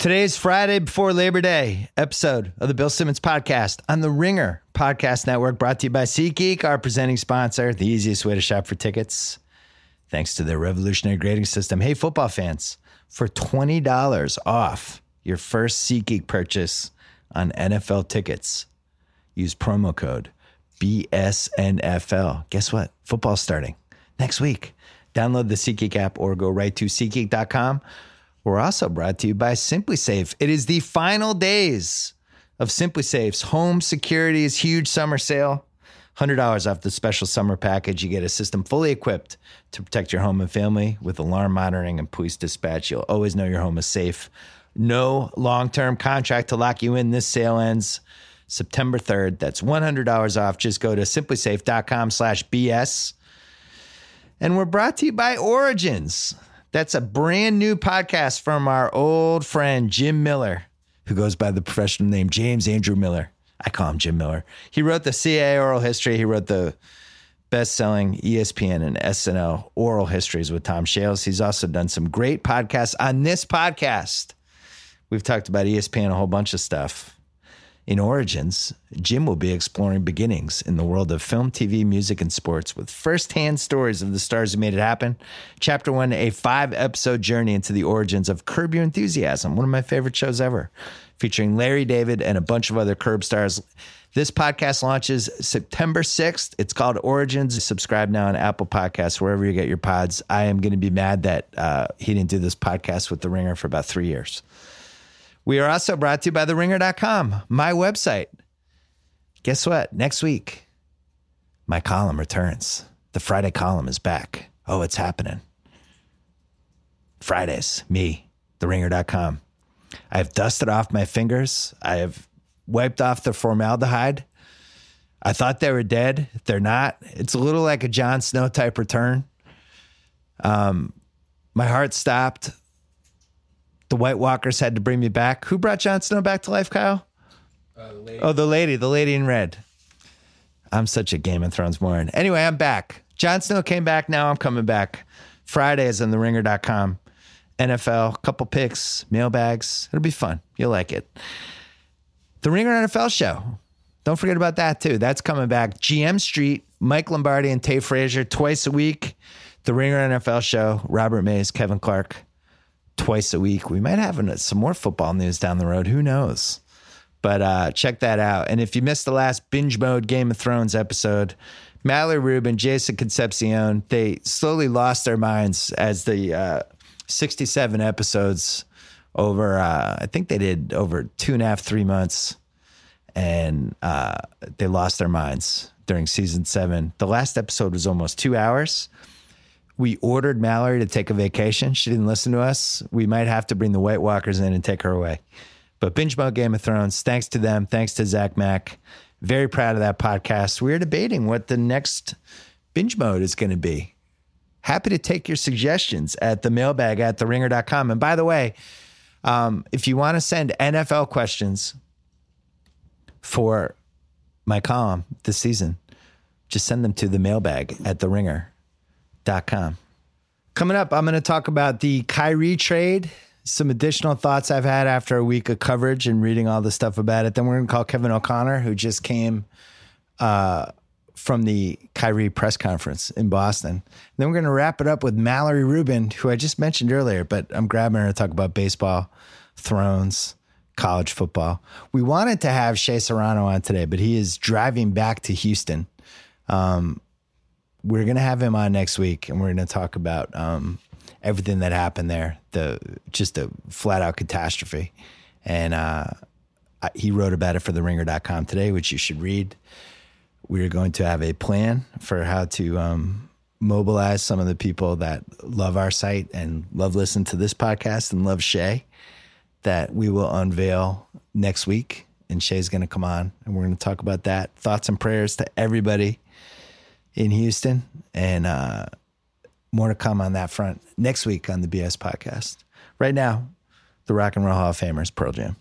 Today's Friday before Labor Day episode of the Bill Simmons podcast on the Ringer Podcast Network, brought to you by SeatGeek, our presenting sponsor, the easiest way to shop for tickets, thanks to their revolutionary grading system. Hey, football fans, for $20 off your first SeatGeek purchase on NFL tickets, use promo code BSNFL. Guess what? Football's starting next week. Download the SeatGeek app or go right to SeatGeek.com. We're also brought to you by SimpliSafe. It is the final days of SimpliSafe's home security's huge summer sale. $100 off the special summer package. You get a system fully equipped to protect your home and family with alarm monitoring and police dispatch. You'll always know your home is safe. No long term contract to lock you in. This sale ends September 3rd. That's $100 off. Just go to simplisafe.com slash BS. And we're brought to you by Origins. That's a brand new podcast from our old friend Jim Miller, who goes by the professional name James Andrew Miller. I call him Jim Miller. He wrote the CA oral history. He wrote the best-selling ESPN and SNL oral histories with Tom Shales. He's also done some great podcasts on this podcast. We've talked about ESPN a whole bunch of stuff. In Origins, Jim will be exploring beginnings in the world of film, TV, music, and sports with firsthand stories of the stars who made it happen. Chapter one, a five episode journey into the origins of Curb Your Enthusiasm, one of my favorite shows ever, featuring Larry David and a bunch of other Curb stars. This podcast launches September 6th. It's called Origins. Subscribe now on Apple Podcasts, wherever you get your pods. I am going to be mad that uh, he didn't do this podcast with The Ringer for about three years. We are also brought to you by TheRinger.com, my website. Guess what? Next week, my column returns. The Friday column is back. Oh, it's happening. Fridays, me, TheRinger.com. I have dusted off my fingers. I have wiped off the formaldehyde. I thought they were dead. They're not. It's a little like a Jon Snow type return. Um, my heart stopped. The White Walkers had to bring me back. Who brought Jon Snow back to life, Kyle? Uh, the oh, the lady, the lady in red. I'm such a Game of Thrones moron. Anyway, I'm back. Jon Snow came back. Now I'm coming back. Fridays on theringer.com. NFL, couple picks, mailbags. It'll be fun. You'll like it. The Ringer NFL show. Don't forget about that too. That's coming back. GM Street, Mike Lombardi and Tate Frazier twice a week. The Ringer NFL show. Robert Mays, Kevin Clark twice a week. We might have some more football news down the road. Who knows? But uh, check that out. And if you missed the last binge mode Game of Thrones episode, Mallory Rubin, Jason Concepcion, they slowly lost their minds as the uh, 67 episodes over, uh, I think they did over two and a half, three months. And uh, they lost their minds during season seven. The last episode was almost two hours. We ordered Mallory to take a vacation. She didn't listen to us. We might have to bring the White Walkers in and take her away. But Binge Mode Game of Thrones, thanks to them, thanks to Zach Mack. Very proud of that podcast. We're debating what the next binge mode is going to be. Happy to take your suggestions at the mailbag at theringer.com. And by the way, um, if you want to send NFL questions for my column this season, just send them to the mailbag at theringer.com. Coming up, I'm going to talk about the Kyrie trade, some additional thoughts I've had after a week of coverage and reading all the stuff about it. Then we're going to call Kevin O'Connor, who just came uh, from the Kyrie press conference in Boston. And then we're going to wrap it up with Mallory Rubin, who I just mentioned earlier, but I'm grabbing her to talk about baseball, thrones, college football. We wanted to have Shea Serrano on today, but he is driving back to Houston. Um, we're going to have him on next week, and we're going to talk about um, everything that happened there, the just a flat out catastrophe. And uh, I, he wrote about it for the ringer.com today, which you should read we are going to have a plan for how to um, mobilize some of the people that love our site and love listening to this podcast and love Shea. that we will unveil next week. And Shea's going to come on and we're going to talk about that. Thoughts and prayers to everybody in Houston, and uh, more to come on that front next week on the BS podcast. Right now, the Rock and Roll Hall of Famers, Pearl Jam.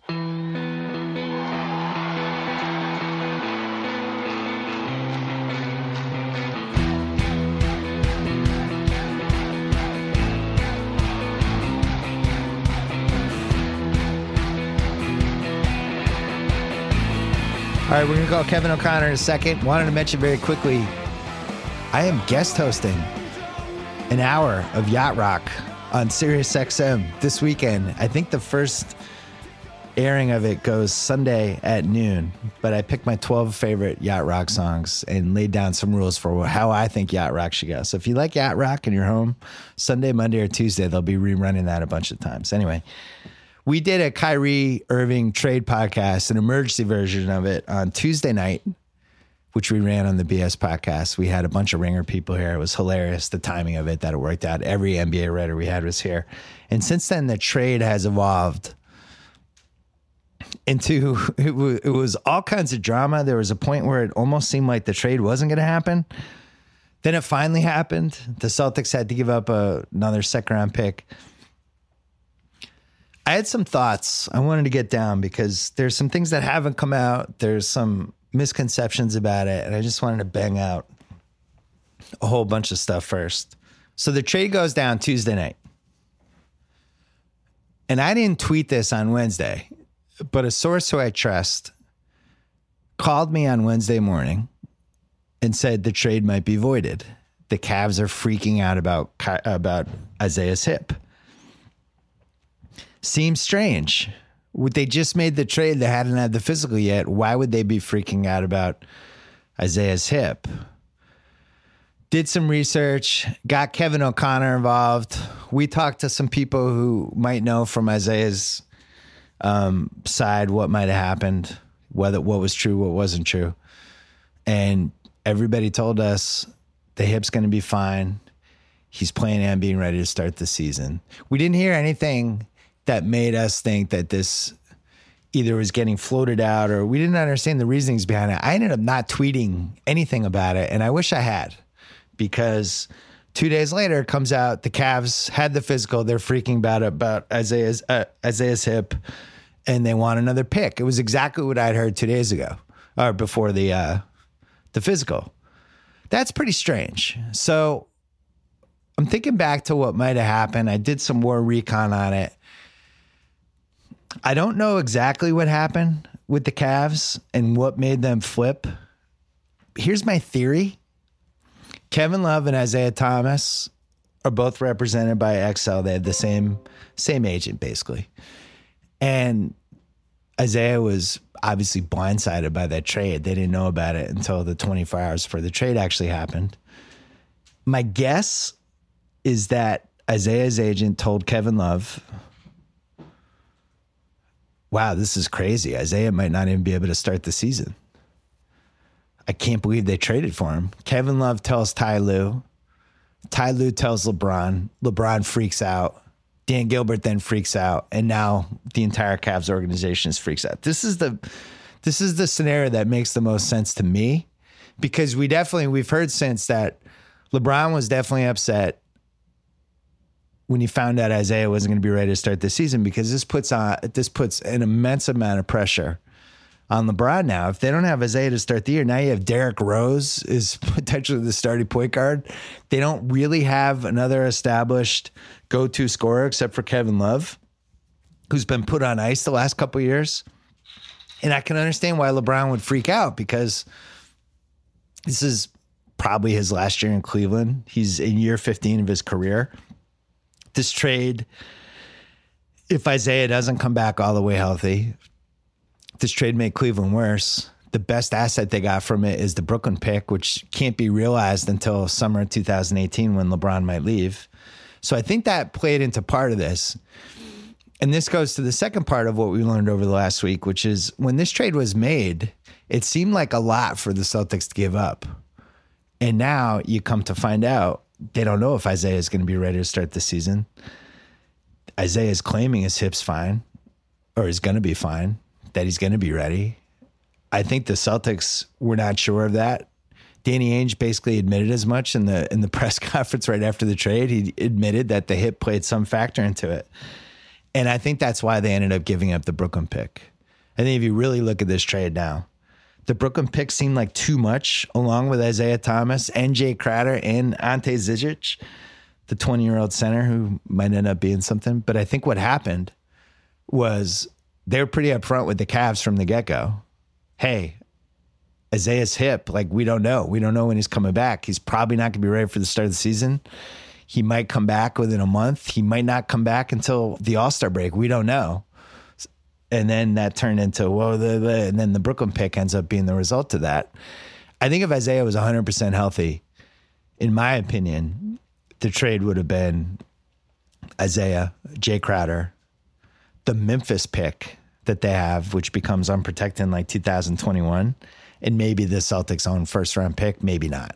All right, we're going to call Kevin O'Connor in a second. Wanted to mention very quickly I am guest hosting an hour of Yacht Rock on Sirius XM this weekend. I think the first airing of it goes Sunday at noon, but I picked my 12 favorite Yacht Rock songs and laid down some rules for how I think Yacht Rock should go. So if you like Yacht Rock and you're home Sunday, Monday, or Tuesday, they'll be rerunning that a bunch of times. Anyway, we did a Kyrie Irving trade podcast, an emergency version of it on Tuesday night, which we ran on the BS podcast. We had a bunch of ringer people here. It was hilarious, the timing of it, that it worked out. Every NBA writer we had was here. And since then, the trade has evolved into it was, it was all kinds of drama. There was a point where it almost seemed like the trade wasn't going to happen. Then it finally happened. The Celtics had to give up a, another second round pick. I had some thoughts I wanted to get down because there's some things that haven't come out. There's some misconceptions about it, and I just wanted to bang out a whole bunch of stuff first. So the trade goes down Tuesday night. And I didn't tweet this on Wednesday, but a source who I trust called me on Wednesday morning and said the trade might be voided. The Cavs are freaking out about about Isaiah's hip. Seems strange. They just made the trade. They hadn't had the physical yet. Why would they be freaking out about Isaiah's hip? Did some research, got Kevin O'Connor involved. We talked to some people who might know from Isaiah's um, side what might have happened, whether what was true, what wasn't true. And everybody told us the hip's going to be fine. He's playing and being ready to start the season. We didn't hear anything that made us think that this either was getting floated out or we didn't understand the reasonings behind it. I ended up not tweeting anything about it, and I wish I had because two days later it comes out the Cavs had the physical. They're freaking about about Isaiah's uh, Isaiah's hip, and they want another pick. It was exactly what I'd heard two days ago or before the uh, the physical. That's pretty strange. So I'm thinking back to what might have happened. I did some more recon on it. I don't know exactly what happened with the Cavs and what made them flip. Here's my theory Kevin Love and Isaiah Thomas are both represented by Excel. They have the same same agent basically. And Isaiah was obviously blindsided by that trade. They didn't know about it until the 24 hours before the trade actually happened. My guess is that Isaiah's agent told Kevin Love, wow, this is crazy. Isaiah might not even be able to start the season. I can't believe they traded for him. Kevin Love tells Ty Lue. Ty Lue tells LeBron. LeBron freaks out. Dan Gilbert then freaks out, and now the entire Cavs organization freaks out. This is the this is the scenario that makes the most sense to me because we definitely we've heard since that LeBron was definitely upset when he found out Isaiah wasn't going to be ready to start the season because this puts on this puts an immense amount of pressure on LeBron now. If they don't have Isaiah to start the year, now you have Derrick Rose is potentially the starting point guard. They don't really have another established go-to scorer except for Kevin Love, who's been put on ice the last couple years. And I can understand why LeBron would freak out because this is probably his last year in Cleveland. He's in year 15 of his career this trade, if Isaiah doesn't come back all the way healthy, this trade made Cleveland worse. The best asset they got from it is the Brooklyn pick, which can't be realized until summer 2018 when LeBron might leave. So I think that played into part of this. And this goes to the second part of what we learned over the last week, which is when this trade was made, it seemed like a lot for the Celtics to give up. And now you come to find out they don't know if Isaiah is going to be ready to start the season. Isaiah is claiming his hip's fine, or is going to be fine, that he's going to be ready. I think the Celtics were not sure of that. Danny Ainge basically admitted as much in the in the press conference right after the trade. He admitted that the hip played some factor into it. And I think that's why they ended up giving up the Brooklyn pick. I think if you really look at this trade now, the Brooklyn pick seemed like too much, along with Isaiah Thomas and Jae Crowder and Ante Zizic, the 20 year old center who might end up being something. But I think what happened was they were pretty upfront with the Cavs from the get go. Hey, Isaiah's hip, like we don't know. We don't know when he's coming back. He's probably not going to be ready for the start of the season. He might come back within a month. He might not come back until the All Star break. We don't know. And then that turned into whoa, and then the Brooklyn pick ends up being the result of that. I think if Isaiah was 100% healthy, in my opinion, the trade would have been Isaiah, Jae Crowder, the Memphis pick that they have, which becomes unprotected in like 2021, and maybe the Celtics' own first round pick, maybe not.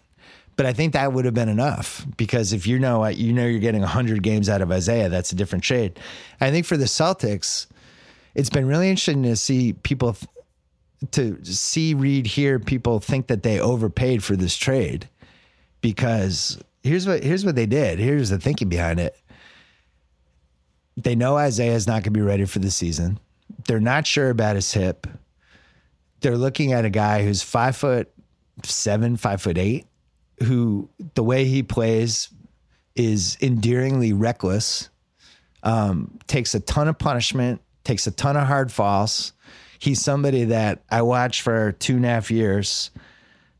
But I think that would have been enough because if you know you know you're getting 100 games out of Isaiah, that's a different trade. I think for the Celtics, it's been really interesting to see people to see read hear people think that they overpaid for this trade because here's what here's what they did. Here's the thinking behind it. They know Isaiah is not going to be ready for the season. They're not sure about his hip. They're looking at a guy who's five foot seven, five foot eight, who the way he plays is endearingly reckless, um, takes a ton of punishment, takes a ton of hard falls. He's somebody that I watched for two and a half years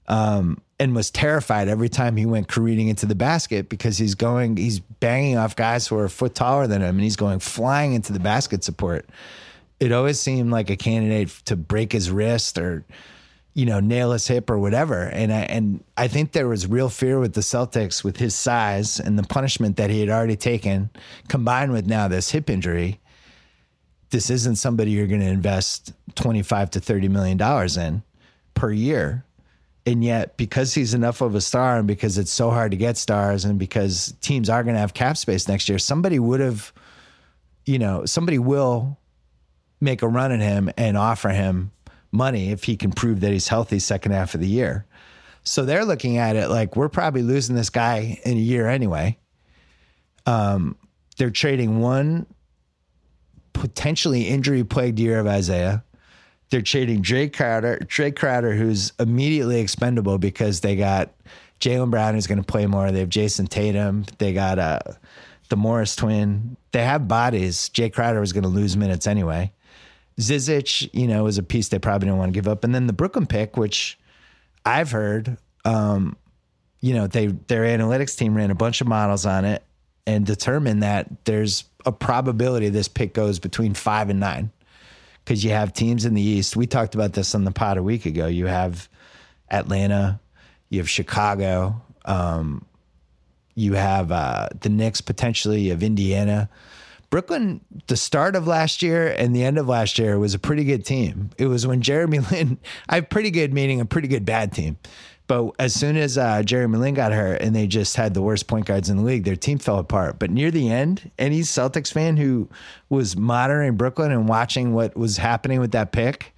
um, and was terrified every time he went careening into the basket because he's going, he's banging off guys who are a foot taller than him and he's going flying into the basket support. It always seemed like a candidate to break his wrist or, you know, nail his hip or whatever. And I and I think there was real fear with the Celtics with his size and the punishment that he had already taken, combined with now this hip injury. This isn't somebody you're going to invest twenty five to thirty million dollars in per year. And yet because he's enough of a star and because it's so hard to get stars and because teams are going to have cap space next year somebody would have you know somebody will make a run at him and offer him money if he can prove that he's healthy second half of the year. So they're looking at it like we're probably losing this guy in a year anyway. Um, they're trading one potentially injury plagued year of isaiah they're trading Jae Crowder, Jae Crowder, who's immediately expendable because they got Jaylen Brown, who's going to play more. They have Jayson Tatum. They got uh, the Morris twin. They have bodies. Jae Crowder was going to lose minutes anyway. Zizic, you know, is a piece they probably don't want to give up. And then the Brooklyn pick, which I've heard, um, you know, they their analytics team ran a bunch of models on it and determine that there's a probability this pick goes between five and nine because you have teams in the East. We talked about this on the pod a week ago. You have Atlanta, you have Chicago, um, you have uh, the Knicks potentially, have Indiana. Brooklyn, the start of last year and the end of last year was a pretty good team. It was when Jeremy Lin, I have pretty good meaning a pretty good bad team. But as soon as uh, Jeremy Lin got hurt and they just had the worst point guards in the league, their team fell apart. But near the end, any Celtics fan who was monitoring Brooklyn and watching what was happening with that pick,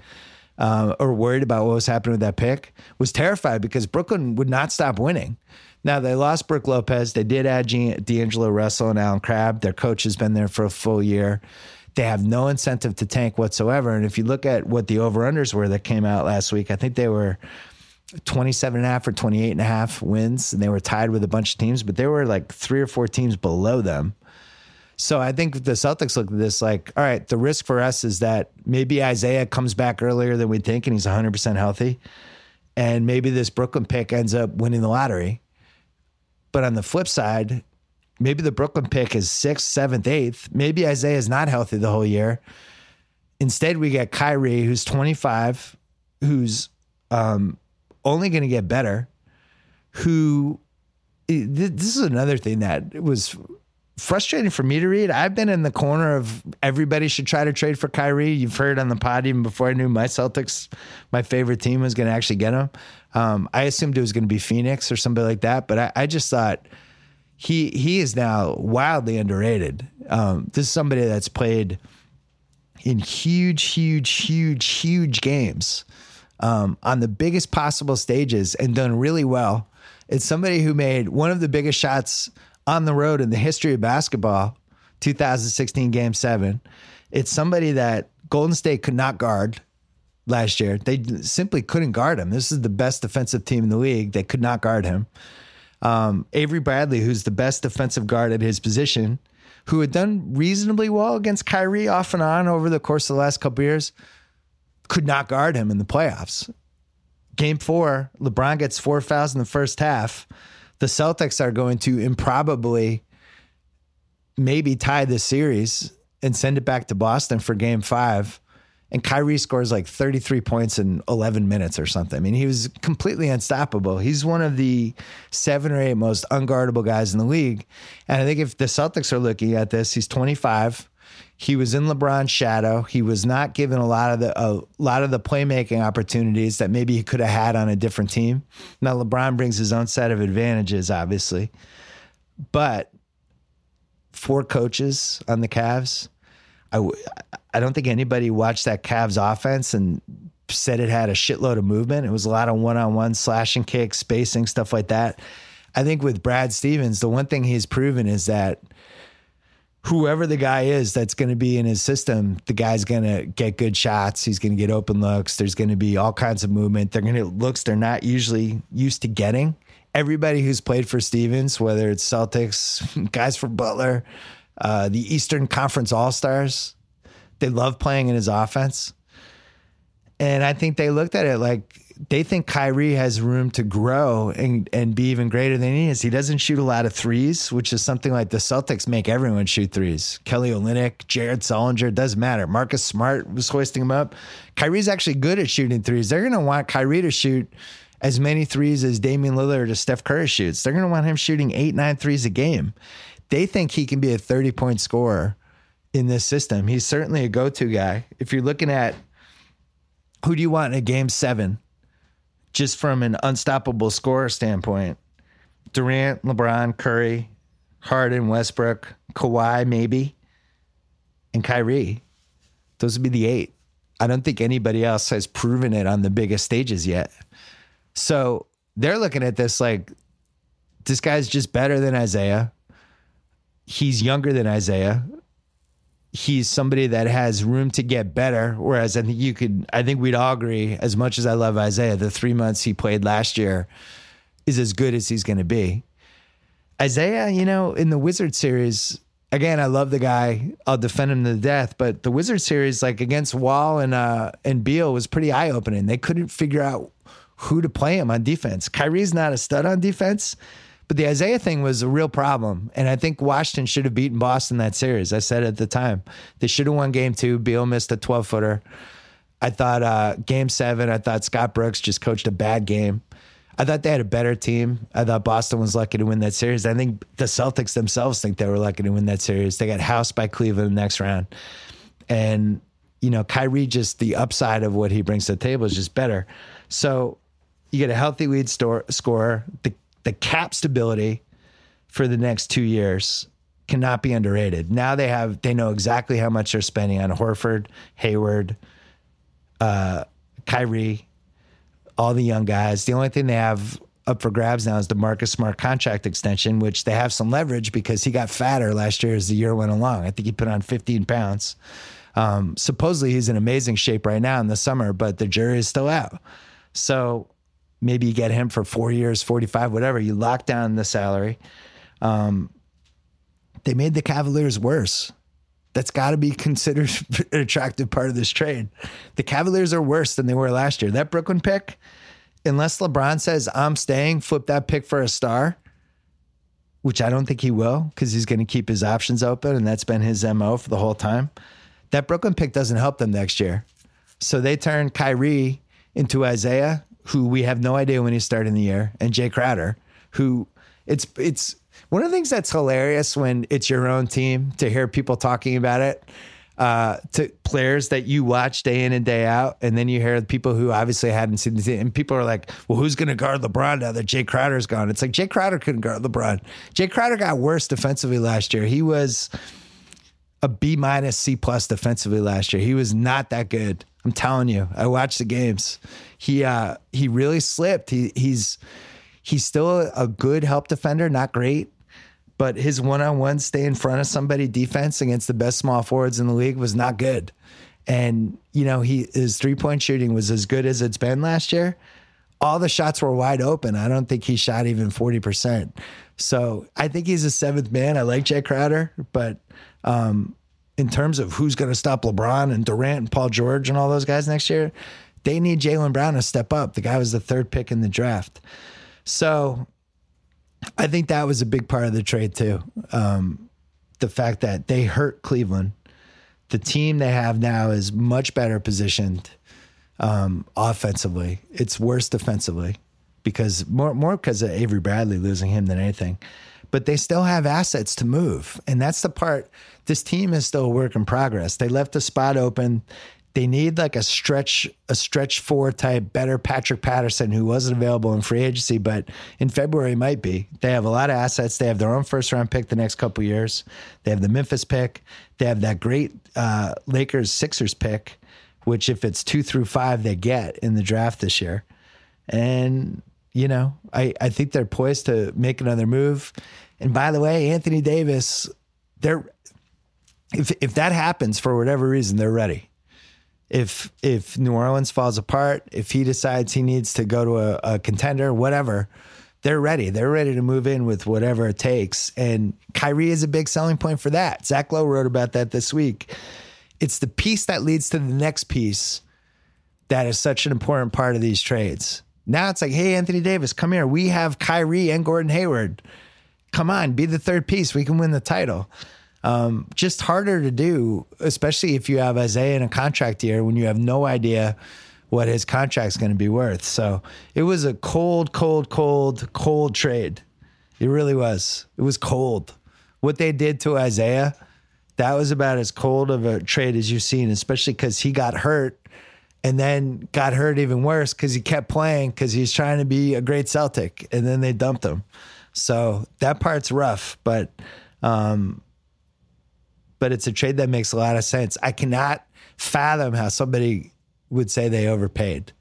uh, or worried about what was happening with that pick, was terrified because Brooklyn would not stop winning. Now they lost Brook Lopez. They did add D'Angelo Russell and Allen Crabbe. Their coach has been there for a full year. They have no incentive to tank whatsoever. And if you look at what the over unders were that came out last week, I think they were 27 and a half or 28 and a half wins and they were tied with a bunch of teams but there were like three or four teams below them. So i think the celtics look at this like all right the risk for us is that maybe isaiah comes back earlier than we think and he's 100% healthy and maybe this brooklyn pick ends up winning the lottery. But on the flip side maybe the brooklyn pick is sixth seventh eighth. Maybe isaiah is not healthy the whole year. Instead we get kyrie who's 25 who's um, only going to get better, who this is another thing that was frustrating for me to read. I've been in the corner of everybody should try to trade for Kyrie. You've heard on the pod even before I knew my Celtics, my favorite team was going to actually get him. Um, I assumed it was going to be Phoenix or somebody like that, but I, I just thought he he is now wildly underrated. Um, this is somebody that's played in huge, huge, huge, huge games um, on the biggest possible stages and done really well. It's somebody who made one of the biggest shots on the road in the history of basketball, 2016 Game Seven. It's somebody that Golden State could not guard last year. They simply couldn't guard him. This is the best defensive team in the league. They could not guard him. Um, Avery Bradley, who's the best defensive guard at his position, who had done reasonably well against Kyrie off and on over the course of the last couple years, could not guard him in the playoffs. game four, LeBron gets four fouls in the first half. The Celtics are going to improbably maybe tie this series and send it back to Boston for game five. And Kyrie scores like 33 points in 11 minutes or something. I mean, he was completely unstoppable. He's one of the seven or eight most unguardable guys in the league. And I think if the Celtics are looking at this, he's 25. He was in LeBron's shadow. He was not given a lot of the a lot of the playmaking opportunities that maybe he could have had on a different team. Now LeBron brings his own set of advantages, obviously, but four coaches on the Cavs. I, I don't think anybody watched that Cavs offense and said it had a shitload of movement. It was a lot of one on one slashing kicks, spacing, stuff like that. I think with Brad Stevens, the one thing he's proven is that whoever the guy is that's going to be in his system, the guy's going to get good shots. He's going to get open looks. There's going to be all kinds of movement. They're going to looks they're not usually used to getting. Everybody who's played for Stevens, whether it's Celtics, guys for Butler, uh, the Eastern Conference All Stars, they love playing in his offense. And I think they looked at it like they think Kyrie has room to grow and, and be even greater than he is. He doesn't shoot a lot of threes, which is something like the Celtics make everyone shoot threes. Kelly Olynyk, Jared Sullinger, doesn't matter. Marcus Smart was hoisting him up. Kyrie's actually good at shooting threes. They're going to want Kyrie to shoot as many threes as Damian Lillard or Steph Curry shoots. They're going to want him shooting eight, nine threes a game. They think he can be a 30 point scorer in this system. He's certainly a go to guy. If you're looking at who do you want in a game seven, just from an unstoppable scorer standpoint, Durant, LeBron, Curry, Harden, Westbrook, Kawhi, maybe, and Kyrie. Those would be the eight. I don't think anybody else has proven it on the biggest stages yet. So they're looking at this like this guy's just better than Isaiah. He's younger than Isaiah. He's somebody that has room to get better. Whereas I think you could, I think we'd all agree, as much as I love Isaiah, the three months he played last year is as good as he's going to be. Isaiah, you know, in the Wizard series, again, I love the guy. I'll defend him to death. But the Wizard series, like against Wall and uh, and Beal, was pretty eye opening. They couldn't figure out who to play him on defense. Kyrie's not a stud on defense, but the Isaiah thing was a real problem. And I think Washington should have beaten Boston that series. I said at the time. They should have won game two. Beal missed a 12 footer. I thought uh, game seven, I thought Scott Brooks just coached a bad game. I thought they had a better team. I thought Boston was lucky to win that series. I think the Celtics themselves think they were lucky to win that series. They got housed by Cleveland the next round. And, you know, Kyrie just the upside of what he brings to the table is just better. So you get a healthy lead store, scorer. The, the cap stability for the next two years cannot be underrated. Now they have they know exactly how much they're spending on Horford, Hayward, uh, Kyrie, all the young guys. The only thing they have up for grabs now is the Marcus Smart contract extension, which they have some leverage because he got fatter last year as the year went along. I think he put on 15 pounds. Um, supposedly he's in amazing shape right now in the summer, but the jury is still out. So maybe you get him for four years, 45, whatever. You lock down the salary. Um, they made the Cavaliers worse. That's got to be considered an attractive part of this trade. The Cavaliers are worse than they were last year. That Brooklyn pick, unless LeBron says, I'm staying, flip that pick for a star, which I don't think he will because he's going to keep his options open. And that's been his MO for the whole time. That Brooklyn pick doesn't help them next year. So they turn Kyrie into Isaiah who we have no idea when he started in the year, and Jae Crowder, who it's it's one of the things that's hilarious when it's your own team to hear people talking about it. Uh, to players that you watch day in and day out, and then you hear people who obviously hadn't seen the team, and people are like, "Well, who's going to guard LeBron now that Jae Crowder's gone?" It's like Jae Crowder couldn't guard LeBron. Jae Crowder got worse defensively last year. He was a B minus C plus defensively last year. He was not that good. I'm telling you. I watched the games he uh, he really slipped. He he's he's still a, good help defender, not great, but his one on one stay in front of somebody defense against the best small forwards in the league was not good. And you know he his three point shooting was as good as it's been last year. All the shots were wide open. I don't think he shot even forty percent. So I think he's a seventh man. I like Jae Crowder, but um, in terms of who's going to stop LeBron and Durant and Paul George and all those guys next year, They need Jaylen Brown to step up. The guy was the third pick in the draft. So I think that was a big part of the trade too. Um, the fact that they hurt Cleveland. The team they have now is much better positioned um, offensively. It's worse defensively because more more because of Avery Bradley losing him than anything. But they still have assets to move, and that's the part. This team is still a work in progress. They left a spot open. They need like a stretch, a stretch four type, better Patrick Patterson, who wasn't available in free agency, but in February might be. They have a lot of assets. They have their own first round pick the next couple years. They have the Memphis pick. They have that great uh, Lakers Sixers pick, which if it's two through five, they get in the draft this year. And you know, I I think they're poised to make another move. And by the way, Anthony Davis, they're if if that happens for whatever reason, they're ready if if New Orleans falls apart, if he decides he needs to go to a, a, contender, whatever, they're ready. They're ready to move in with whatever it takes. And Kyrie is a big selling point for that. Zach Lowe wrote about that this week. It's the piece that leads to the next piece that is such an important part of these trades. Now it's like, hey, Anthony Davis, come here. We have Kyrie and Gordon Hayward. Come on, be the third piece. We can win the title. Um, just harder to do, especially if you have Isaiah in a contract year when you have no idea what his contract's going to be worth. So it was a cold, cold, cold, cold trade. It really was. It was cold. What they did to Isaiah, that was about as cold of a trade as you've seen, especially because he got hurt and then got hurt even worse because he kept playing because he's trying to be a great Celtic and then they dumped him. So that part's rough, but um, but it's a trade that makes a lot of sense. I cannot fathom how somebody would say they overpaid.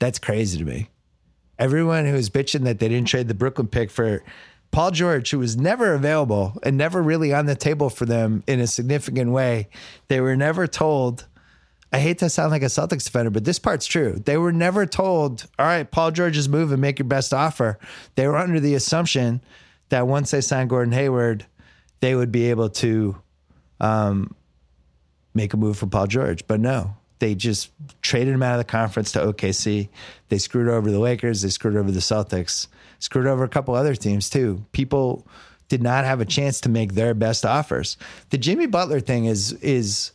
That's crazy to me. Everyone who is bitching that they didn't trade the Brooklyn pick for Paul George, who was never available and never really on the table for them in a significant way, they were never told. I hate to sound like a Celtics defender, but this part's true. They were never told, all right, Paul George's move and make your best offer. They were under the assumption that once they signed Gordon Hayward, they would be able to um, make a move for Paul George. But no, they just traded him out of the conference to OKC. They screwed over the Lakers. They screwed over the Celtics. Screwed over a couple other teams too. People did not have a chance to make their best offers. The Jimmy Butler thing is is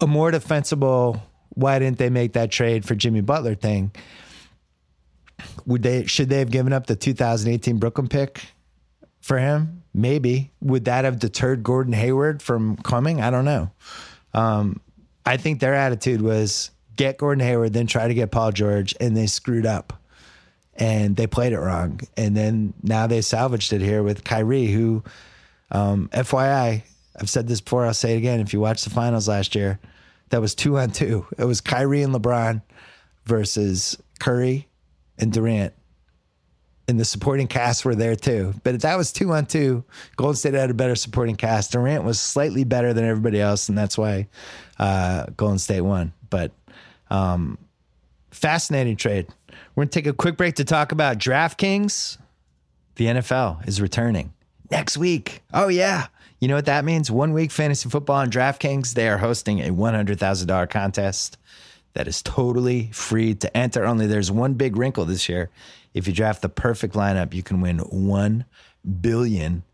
a more defensible. Why didn't they make that trade for Jimmy Butler thing? Would they should they have given up the 2018 Brooklyn pick for him? Maybe. Would that have deterred Gordon Hayward from coming? I don't know. Um, I think their attitude was get Gordon Hayward, then try to get Paul George, and they screwed up and they played it wrong. And then now they salvaged it here with Kyrie, who, um, FYI, I've said this before, I'll say it again. If you watched the finals last year, that was two on two. It was Kyrie and LeBron versus Curry and Durant and the supporting cast were there too. But that was two on two. Golden State had a better supporting cast. Durant was slightly better than everybody else, and that's why uh, Golden State won. But um, fascinating trade. We're gonna take a quick break to talk about DraftKings. The NFL is returning next week. Oh yeah. You know what that means? One week fantasy football on DraftKings. They are hosting a $100,000 contest that is totally free to enter. Only there's one big wrinkle this year if you draft the perfect lineup, you can win $1 billion.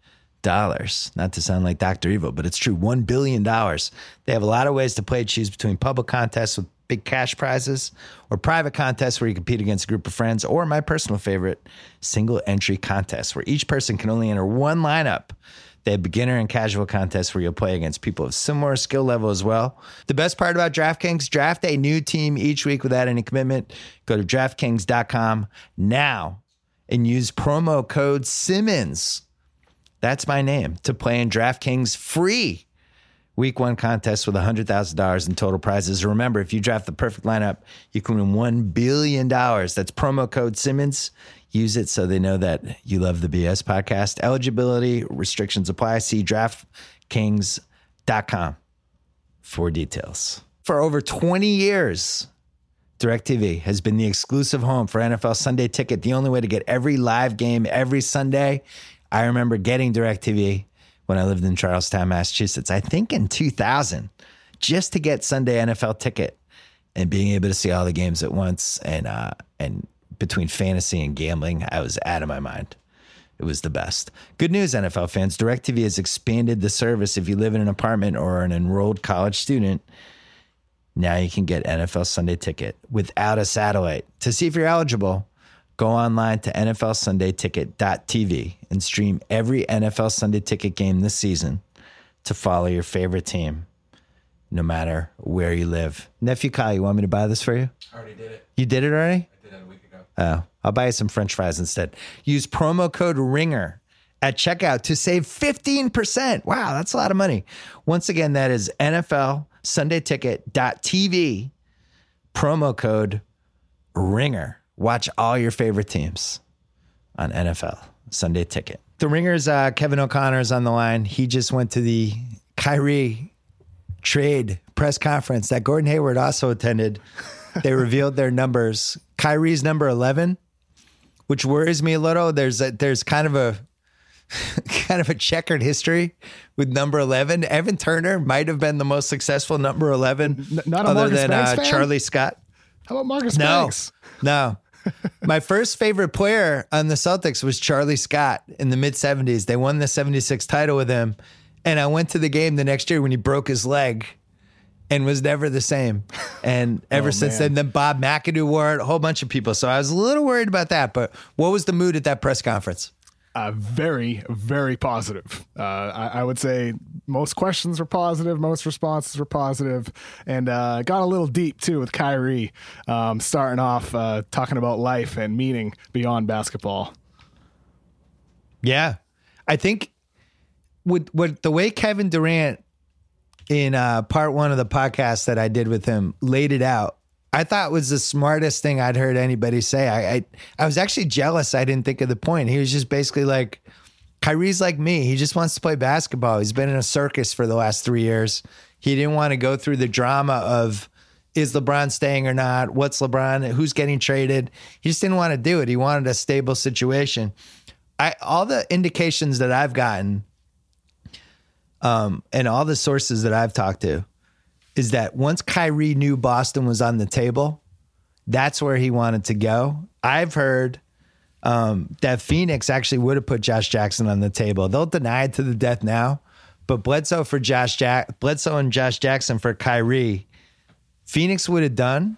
Not to sound like Dr. Evil, but it's true. $1 billion. They have a lot of ways to play, choose between public contests with big cash prizes or private contests where you compete against a group of friends, or my personal favorite, single entry contests where each person can only enter one lineup they have beginner and casual contests where you'll play against people of similar skill level as well. The best part about DraftKings, draft a new team each week without any commitment. Go to DraftKings.com now and use promo code Simmons. That's my name to play in DraftKings free week one contest with $100,000 in total prizes. Remember, if you draft the perfect lineup, you can win $1 billion. That's promo code Simmons. Use it so they know that you love the BS podcast. Eligibility restrictions apply. See DraftKings.com for details. For over 20 years, DirecTV has been the exclusive home for NFL Sunday Ticket, the only way to get every live game every Sunday. I remember getting DirecTV when I lived in Charlestown, Massachusetts, I think in 2000, just to get Sunday NFL Ticket and being able to see all the games at once and uh, and between fantasy and gambling, I was out of my mind. It was the best. Good news, NFL fans. DirecTV has expanded the service if you live in an apartment or an enrolled college student. Now you can get NFL Sunday ticket without a satellite. To see if you're eligible, go online to NFLSundayTicket.tv and stream every NFL Sunday ticket game this season to follow your favorite team, no matter where you live. Nephew Kyle, you want me to buy this for you? I already did it. You did it already? Oh, I'll buy you some French fries instead. Use promo code RINGER at checkout to save 15%. Wow, that's a lot of money. Once again, that is NFL Sunday Ticket.tv, promo code RINGER. Watch all your favorite teams on NFL Sunday Ticket. The Ringer's uh, Kevin O'Connor is on the line. He just went to the Kyrie trade press conference that Gordon Hayward also attended. They revealed their numbers. Kyrie's number 11, which worries me a little. There's a, there's kind of a kind of a checkered history with number 11. Evan Turner might have been the most successful number 11 N- not other Marcus than uh. Charlie Scott. How about Marcus No, Banks? no. My first favorite player on the Celtics was Charlie Scott in the mid 70s. They won the 76 title with him. And I went to the game the next year when he broke his leg and was never the same. And ever Oh, since man. then, then Bob McAdoo wore it, a whole bunch of people. So I was a little worried about that. But what was the mood at that press conference? Uh, very, very positive. Uh, I, I would say most questions were positive, most responses were positive, and uh, got a little deep too with Kyrie, um, starting off uh, talking about life and meaning beyond basketball. Yeah. I think with with the way Kevin Durant in uh, part one of the podcast that I did with him laid it out, I thought was the smartest thing I'd heard anybody say. I, I I was actually jealous I didn't think of the point. He was just basically like Kyrie's like me. He just wants to play basketball. He's been in a circus for the last three years. He didn't want to go through the drama of is LeBron staying or not? What's LeBron? Who's getting traded? He just didn't want to do it. He wanted a stable situation. I all the indications that I've gotten, um, and all the sources that I've talked to, is that once Kyrie knew Boston was on the table, that's where he wanted to go. I've heard um, that Phoenix actually would have put Josh Jackson on the table. They'll deny it to the death now, but Bledsoe for Josh Jack, Bledsoe and Josh Jackson for Kyrie, Phoenix would have done.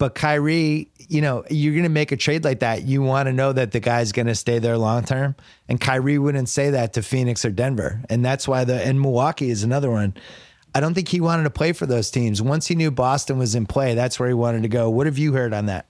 But Kyrie, you know, you're going to make a trade like that. You want to know that the guy's going to stay there long term. And Kyrie wouldn't say that to Phoenix or Denver. And that's why the, and Milwaukee is another one. I don't think he wanted to play for those teams. Once he knew Boston was in play, that's where he wanted to go. What have you heard on that?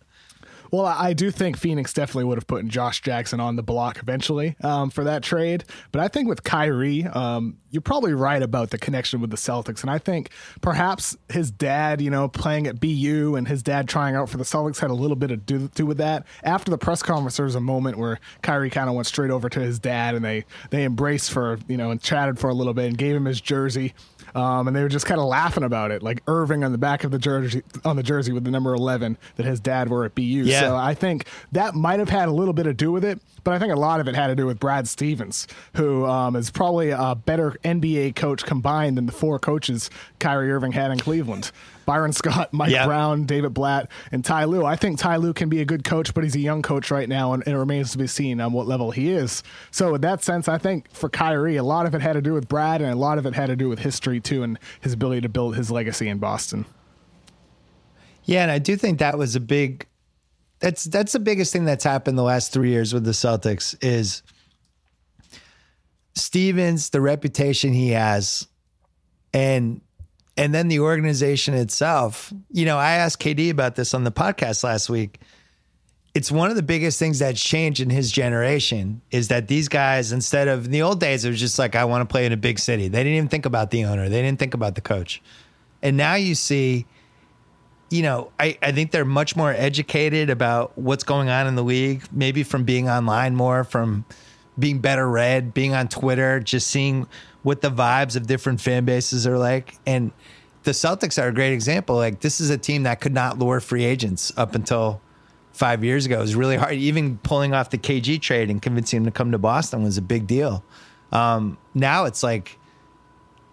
Well, I do think Phoenix definitely would have put Josh Jackson on the block eventually um, for that trade. But I think with Kyrie, um, you're probably right about the connection with the Celtics. And I think perhaps his dad, you know, playing at BU and his dad trying out for the Celtics had a little bit to do, do with that. After the press conference, there was a moment where Kyrie kind of went straight over to his dad and they, they embraced for, you know, and chatted for a little bit and gave him his jersey. Um, and they were just kind of laughing about it, like Irving on the back of the jersey on the jersey with the number eleven that his dad wore at BU. Yeah. So I think that might have had a little bit to do with it, but I think a lot of it had to do with Brad Stevens, who um, is probably a better NBA coach combined than the four coaches Kyrie Irving had in Cleveland. Byron Scott, Mike Yeah. Brown, David Blatt, and Ty Lue. I think Ty Lue can be a good coach, but he's a young coach right now, and it remains to be seen on what level he is. So, in that sense, I think for Kyrie, a lot of it had to do with Brad, and a lot of it had to do with history too, and his ability to build his legacy in Boston. Yeah, and I do think that was a big that's that's the biggest thing that's happened the last three years with the Celtics is Stevens, the reputation he has, and and then the organization itself. You know, I asked KD about this on the podcast last week. It's one of the biggest things that's changed in his generation is that these guys, instead of in the old days, it was just like, I want to play in a big city. They didn't even think about the owner. They didn't think about the coach. And now you see you know, I, I think they're much more educated about what's going on in the league, maybe from being online more, from being better read, being on Twitter, just seeing what the vibes of different fan bases are like. And the Celtics are a great example. Like, this is a team that could not lure free agents up until five years ago. It was really hard. Even pulling off the KG trade and convincing him to come to Boston was a big deal. Um, now it's like,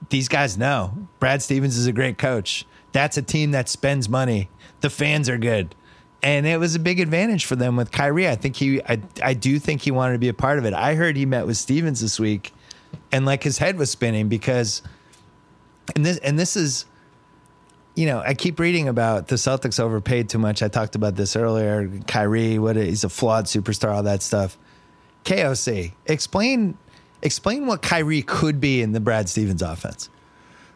these guys know Brad Stevens is a great coach. That's a team that spends money. The fans are good. And it was a big advantage for them with Kyrie. I think he I I do think he wanted to be a part of it. I heard he met with Stevens this week and like his head was spinning because and this and this is you know, I keep reading about the Celtics overpaid too much. I talked about this earlier. Kyrie, what a, he's a flawed superstar, all that stuff. KOC, explain explain what Kyrie could be in the Brad Stevens offense.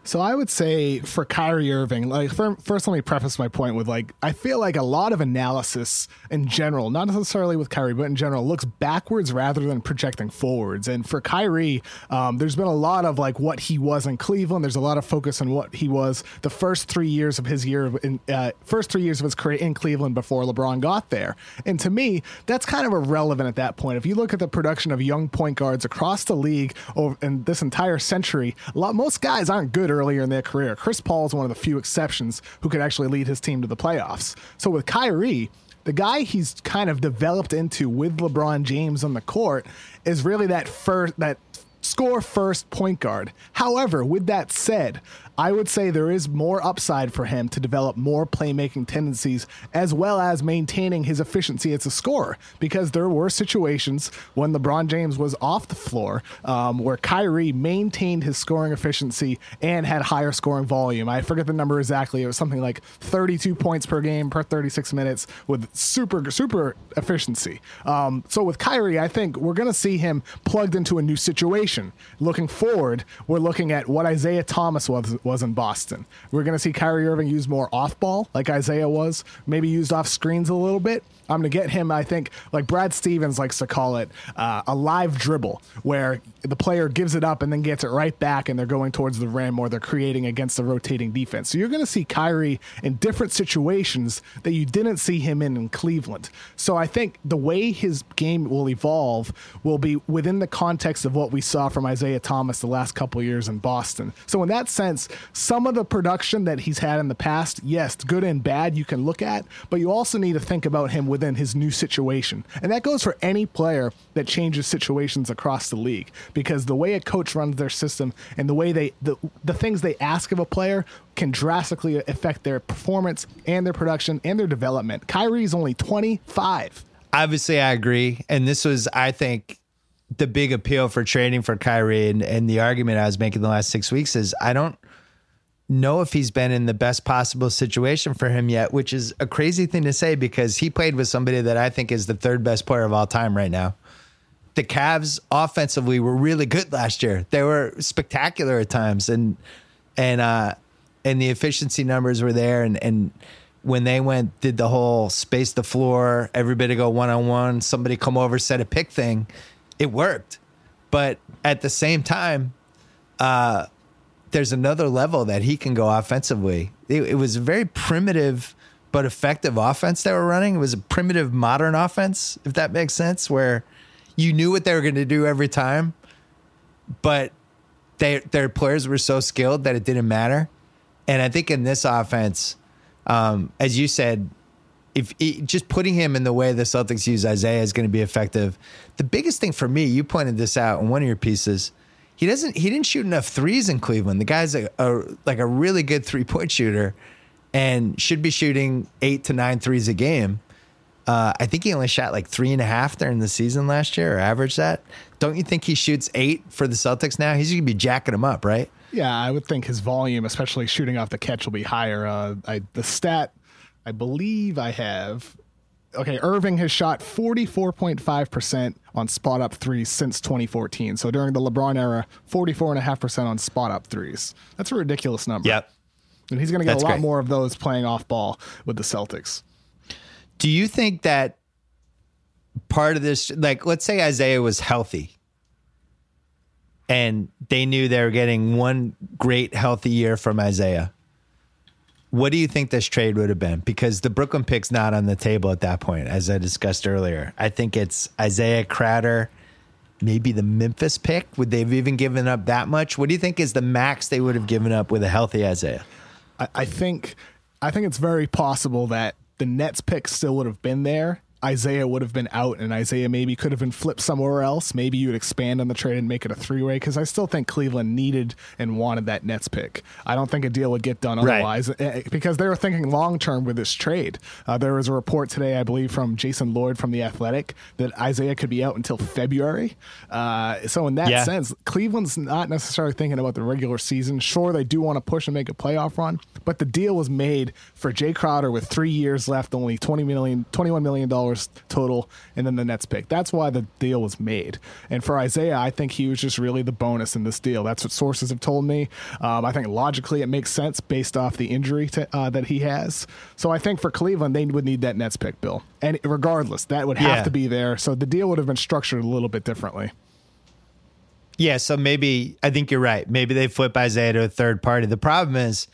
So I would say for Kyrie Irving, like first, let me preface my point with like I feel like a lot of analysis in general, not necessarily with Kyrie, but in general, looks backwards rather than projecting forwards. And for Kyrie, um, there's been a lot of like what he was in Cleveland. There's a lot of focus on what he was the first three years of his year, in, uh, first three years of his career in Cleveland before LeBron got there. And to me, that's kind of irrelevant at that point. If you look at the production of young point guards across the league over in this entire century, lot most guys aren't good earlier in their career. Chris Paul is one of the few exceptions who could actually lead his team to the playoffs. So with Kyrie, the guy he's kind of developed into with LeBron James on the court is really that first that score first point guard. However, with that said, I would say there is more upside for him to develop more playmaking tendencies as well as maintaining his efficiency as a scorer because there were situations when LeBron James was off the floor um, where Kyrie maintained his scoring efficiency and had higher scoring volume. I forget the number exactly. It was something like 32 points per game per 36 minutes with super, super efficiency. Um, so with Kyrie, I think we're going to see him plugged into a new situation. Looking forward, we're looking at what Isaiah Thomas was was in Boston. We're going to see Kyrie Irving use more off ball, like Isaiah was, maybe used off screens a little bit. I'm going to get him, I think, like Brad Stevens likes to call it, uh, a live dribble, where the player gives it up and then gets it right back, and they're going towards the rim or they're creating against the rotating defense. So you're going to see Kyrie in different situations that you didn't see him in in Cleveland. So I think the way his game will evolve will be within the context of what we saw from Isaiah Thomas the last couple years in Boston. So in that sense, some of the production that he's had in the past, yes, good and bad, you can look at, but you also need to think about him within his new situation. And that goes for any player that changes situations across the league because the way a coach runs their system and the way they the, the things they ask of a player can drastically affect their performance and their production and their development. Kyrie's only 25. Obviously, I agree. And this was, I think, the big appeal for trading for Kyrie and, and the argument I was making the last six weeks is I don't – know if he's been in the best possible situation for him yet, which is a crazy thing to say because he played with somebody that I think is the third best player of all time right now. The Cavs offensively were really good last year. They were spectacular at times and and uh and the efficiency numbers were there and and when they went did the whole space the floor, everybody go one on one, somebody come over set a pick thing, it worked. But at the same time, uh there's another level that he can go offensively. It, it, was a very primitive but effective offense they were running. It was a primitive modern offense, if that makes sense, where you knew what they were going to do every time, but they, their players were so skilled that it didn't matter. And I think in this offense, um, as you said, if just putting him in the way the Celtics use Isaiah is going to be effective. The biggest thing for me, you pointed this out in one of your pieces he doesn't he didn't shoot enough threes in Cleveland. The guy's a, a like a really good three point shooter and should be shooting eight to nine threes a game. Uh, I think he only shot like three and a half during the season last year, or averaged that. Don't you think he shoots eight for the Celtics now? He's to be jacking them up, right? Yeah, I would think his volume, especially shooting off the catch, will be higher. Uh, I, the stat I believe I have okay, Irving has shot 44.5% on spot up threes since 2014. So during the LeBron era, 44.5% on spot up threes. That's a ridiculous number. Yep. And he's going to get That's a lot great. more of those playing off ball with the Celtics. Do you think that part of this, like, let's say Isaiah was healthy and they knew they were getting one great healthy year from Isaiah? What do you think this trade would have been? Because the Brooklyn pick's not on the table at that point, as I discussed earlier. I think it's Isaiah Crowder, maybe the Memphis pick. Would they have even given up that much? What do you think is the max they would have given up with a healthy Isaiah? I, I think I think it's very possible that the Nets pick still would have been there Isaiah would have been out and Isaiah maybe could have been flipped somewhere else. Maybe you'd expand on the trade and make it a three way because I still think Cleveland needed and wanted that Nets pick. I don't think a deal would get done otherwise right. Eh, because they were thinking long term with this trade. Uh, there was a report today, I believe, from Jason Lloyd from The Athletic that Isaiah could be out until February. Uh, so, in that yeah. sense, Cleveland's not necessarily thinking about the regular season. Sure, they do want to push and make a playoff run, but the deal was made for Jae Crowder with three years left, only 20 million, $21 million total, and then the Nets pick. That's why the deal was made. And for Isaiah, I think he was just really the bonus in this deal. That's what sources have told me. Um, I think logically it makes sense based off the injury to, uh, that he has. So I think for Cleveland, they would need that Nets pick, Bill. And regardless, that would have yeah. to be there. So the deal would have been structured a little bit differently. Yeah, so maybe I think you're right. Maybe they flip Isaiah to a third party. The problem is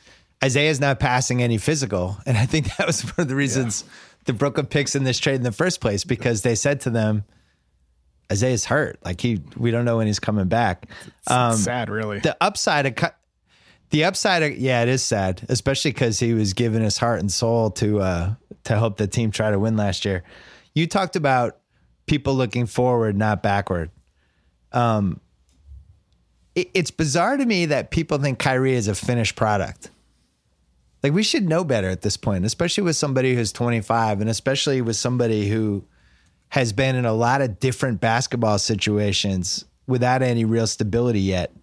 Isaiah's not passing any physical, and I think that was one of the reasons yeah. the Brooklyn picks in this trade in the first place because they said to them, Isaiah's hurt. Like he, we don't know when he's coming back. Um, sad, really. The upside of the upside of yeah, it is sad, especially because he was giving his heart and soul to uh, to help the team try to win last year. You talked about people looking forward, not backward. Um, it, it's bizarre to me that people think Kyrie is a finished product. Like we should know better at this point, especially with somebody who's 25 and especially with somebody who has been in a lot of different basketball situations without any real stability yet.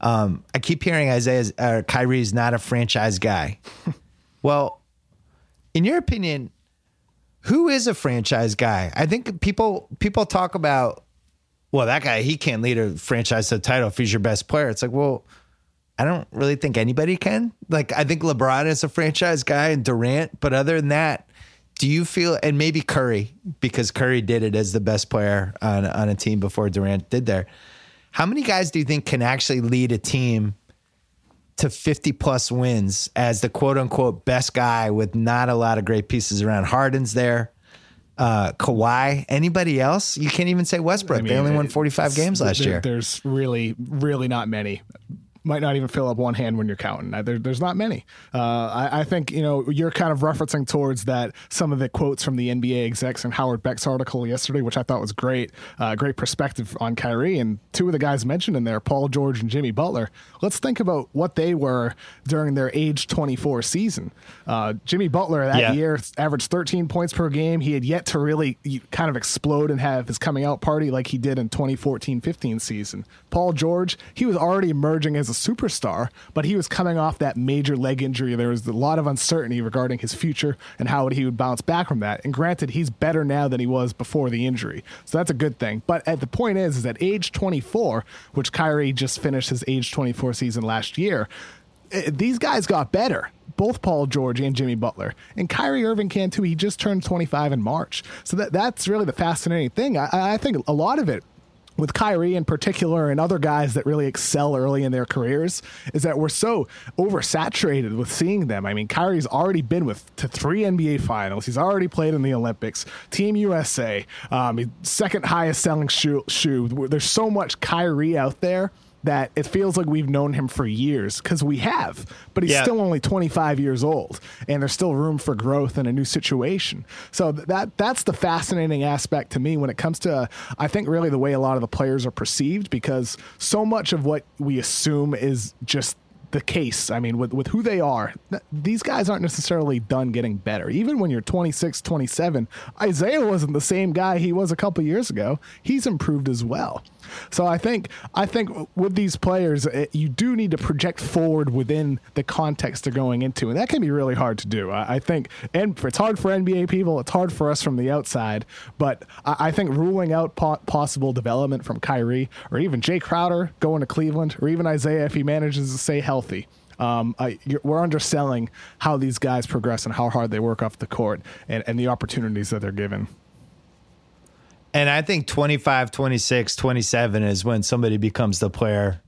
Um, I keep hearing Isaiah's uh, Kyrie's not a franchise guy. well, in your opinion, who is a franchise guy? I think people people talk about, well, that guy he can't lead a franchise to the title if he's your best player. It's like, well, I don't really think anybody can. Like, I think LeBron is a franchise guy and Durant, but other than that, do you feel and maybe Curry because Curry did it as the best player on on a team before Durant did there. How many guys do you think can actually lead a team to 50 plus wins as the quote unquote best guy with not a lot of great pieces around? Harden's there. Uh, Kawhi, anybody else? You can't even say Westbrook. I mean, they only won 45 games last year. There's really, really not many might not even fill up one hand when you're counting. There, there's not many. Uh, I, I, think you know you're kind of referencing towards that some of the quotes from the NBA execs and Howard Beck's article yesterday, which I thought was great, uh, great perspective on Kyrie. And two of the guys mentioned in there, Paul George and Jimmy Butler. Let's think about what they were during their age 24 season. Uh, Jimmy Butler that yeah. year averaged 13 points per game. He had yet to really kind of explode and have his coming out party like he did in 2014-15 season. Paul George, he was already emerging as a superstar, but he was coming off that major leg injury. There was a lot of uncertainty regarding his future and how he would bounce back from that. And granted, he's better now than he was before the injury. So that's a good thing. But at the point is, is at age 24, which Kyrie just finished his age 24 season last year, eh, these guys got better both Paul George and Jimmy Butler. And Kyrie Irving can too. He just turned 25 in March. So that that's really the fascinating thing. I, I think a lot of it with Kyrie in particular and other guys that really excel early in their careers is that we're so oversaturated with seeing them. I mean, Kyrie's already been with to three NBA finals. He's already played in the Olympics, Team USA, um, second highest selling shoe, shoe. There's so much Kyrie out there that it feels like we've known him for years because we have, but he's yeah. still only 25 years old, and there's still room for growth in a new situation. So that that's the fascinating aspect to me when it comes to I think really the way a lot of the players are perceived because so much of what we assume is just the case. I mean, with, with who they are, th- these guys aren't necessarily done getting better. Even when you're 26, 27, Isaiah wasn't the same guy he was a couple years ago. He's improved as well. So I think I think with these players, it, eh, you do need to project forward within the context they're going into, and that can be really hard to do. I, I think, and it's hard for NBA people. It's hard for us from the outside. But I, I think ruling out po- possible development from Kyrie or even Jae Crowder going to Cleveland, or even Isaiah if he manages to stay healthy. Um, I, we're underselling how these guys progress and how hard they work off the court and, and the opportunities that they're given. And I think 25, 26, 27 is when somebody becomes the player.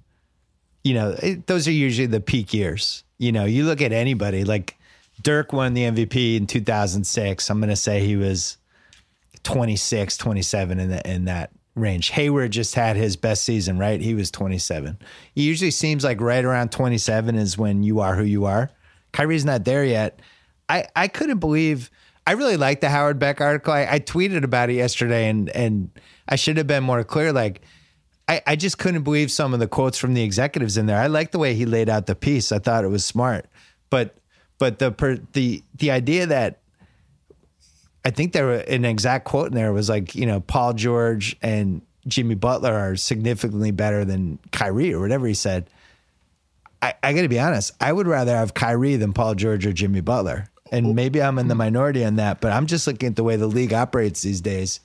You know, it, those are usually the peak years. You know, you look at anybody like Dirk won the MVP in 2006. I'm going to say he was 26, 27 in, the, in that range. Hayward just had his best season, right? He was 27. It usually seems like right around 27 is when you are who you are. Kyrie's not there yet. I, I couldn't believe I really like the Howard Beck article. I, I tweeted about it yesterday, and and I should have been more clear. Like, I, I just couldn't believe some of the quotes from the executives in there. I like the way he laid out the piece. I thought it was smart, but but the per, the the idea that I think there were an exact quote in there was like you know Paul George and Jimmy Butler are significantly better than Kyrie or whatever he said. I, I got to be honest. I would rather have Kyrie than Paul George or Jimmy Butler. And maybe I'm in the minority on that, but I'm just looking at the way the league operates these days.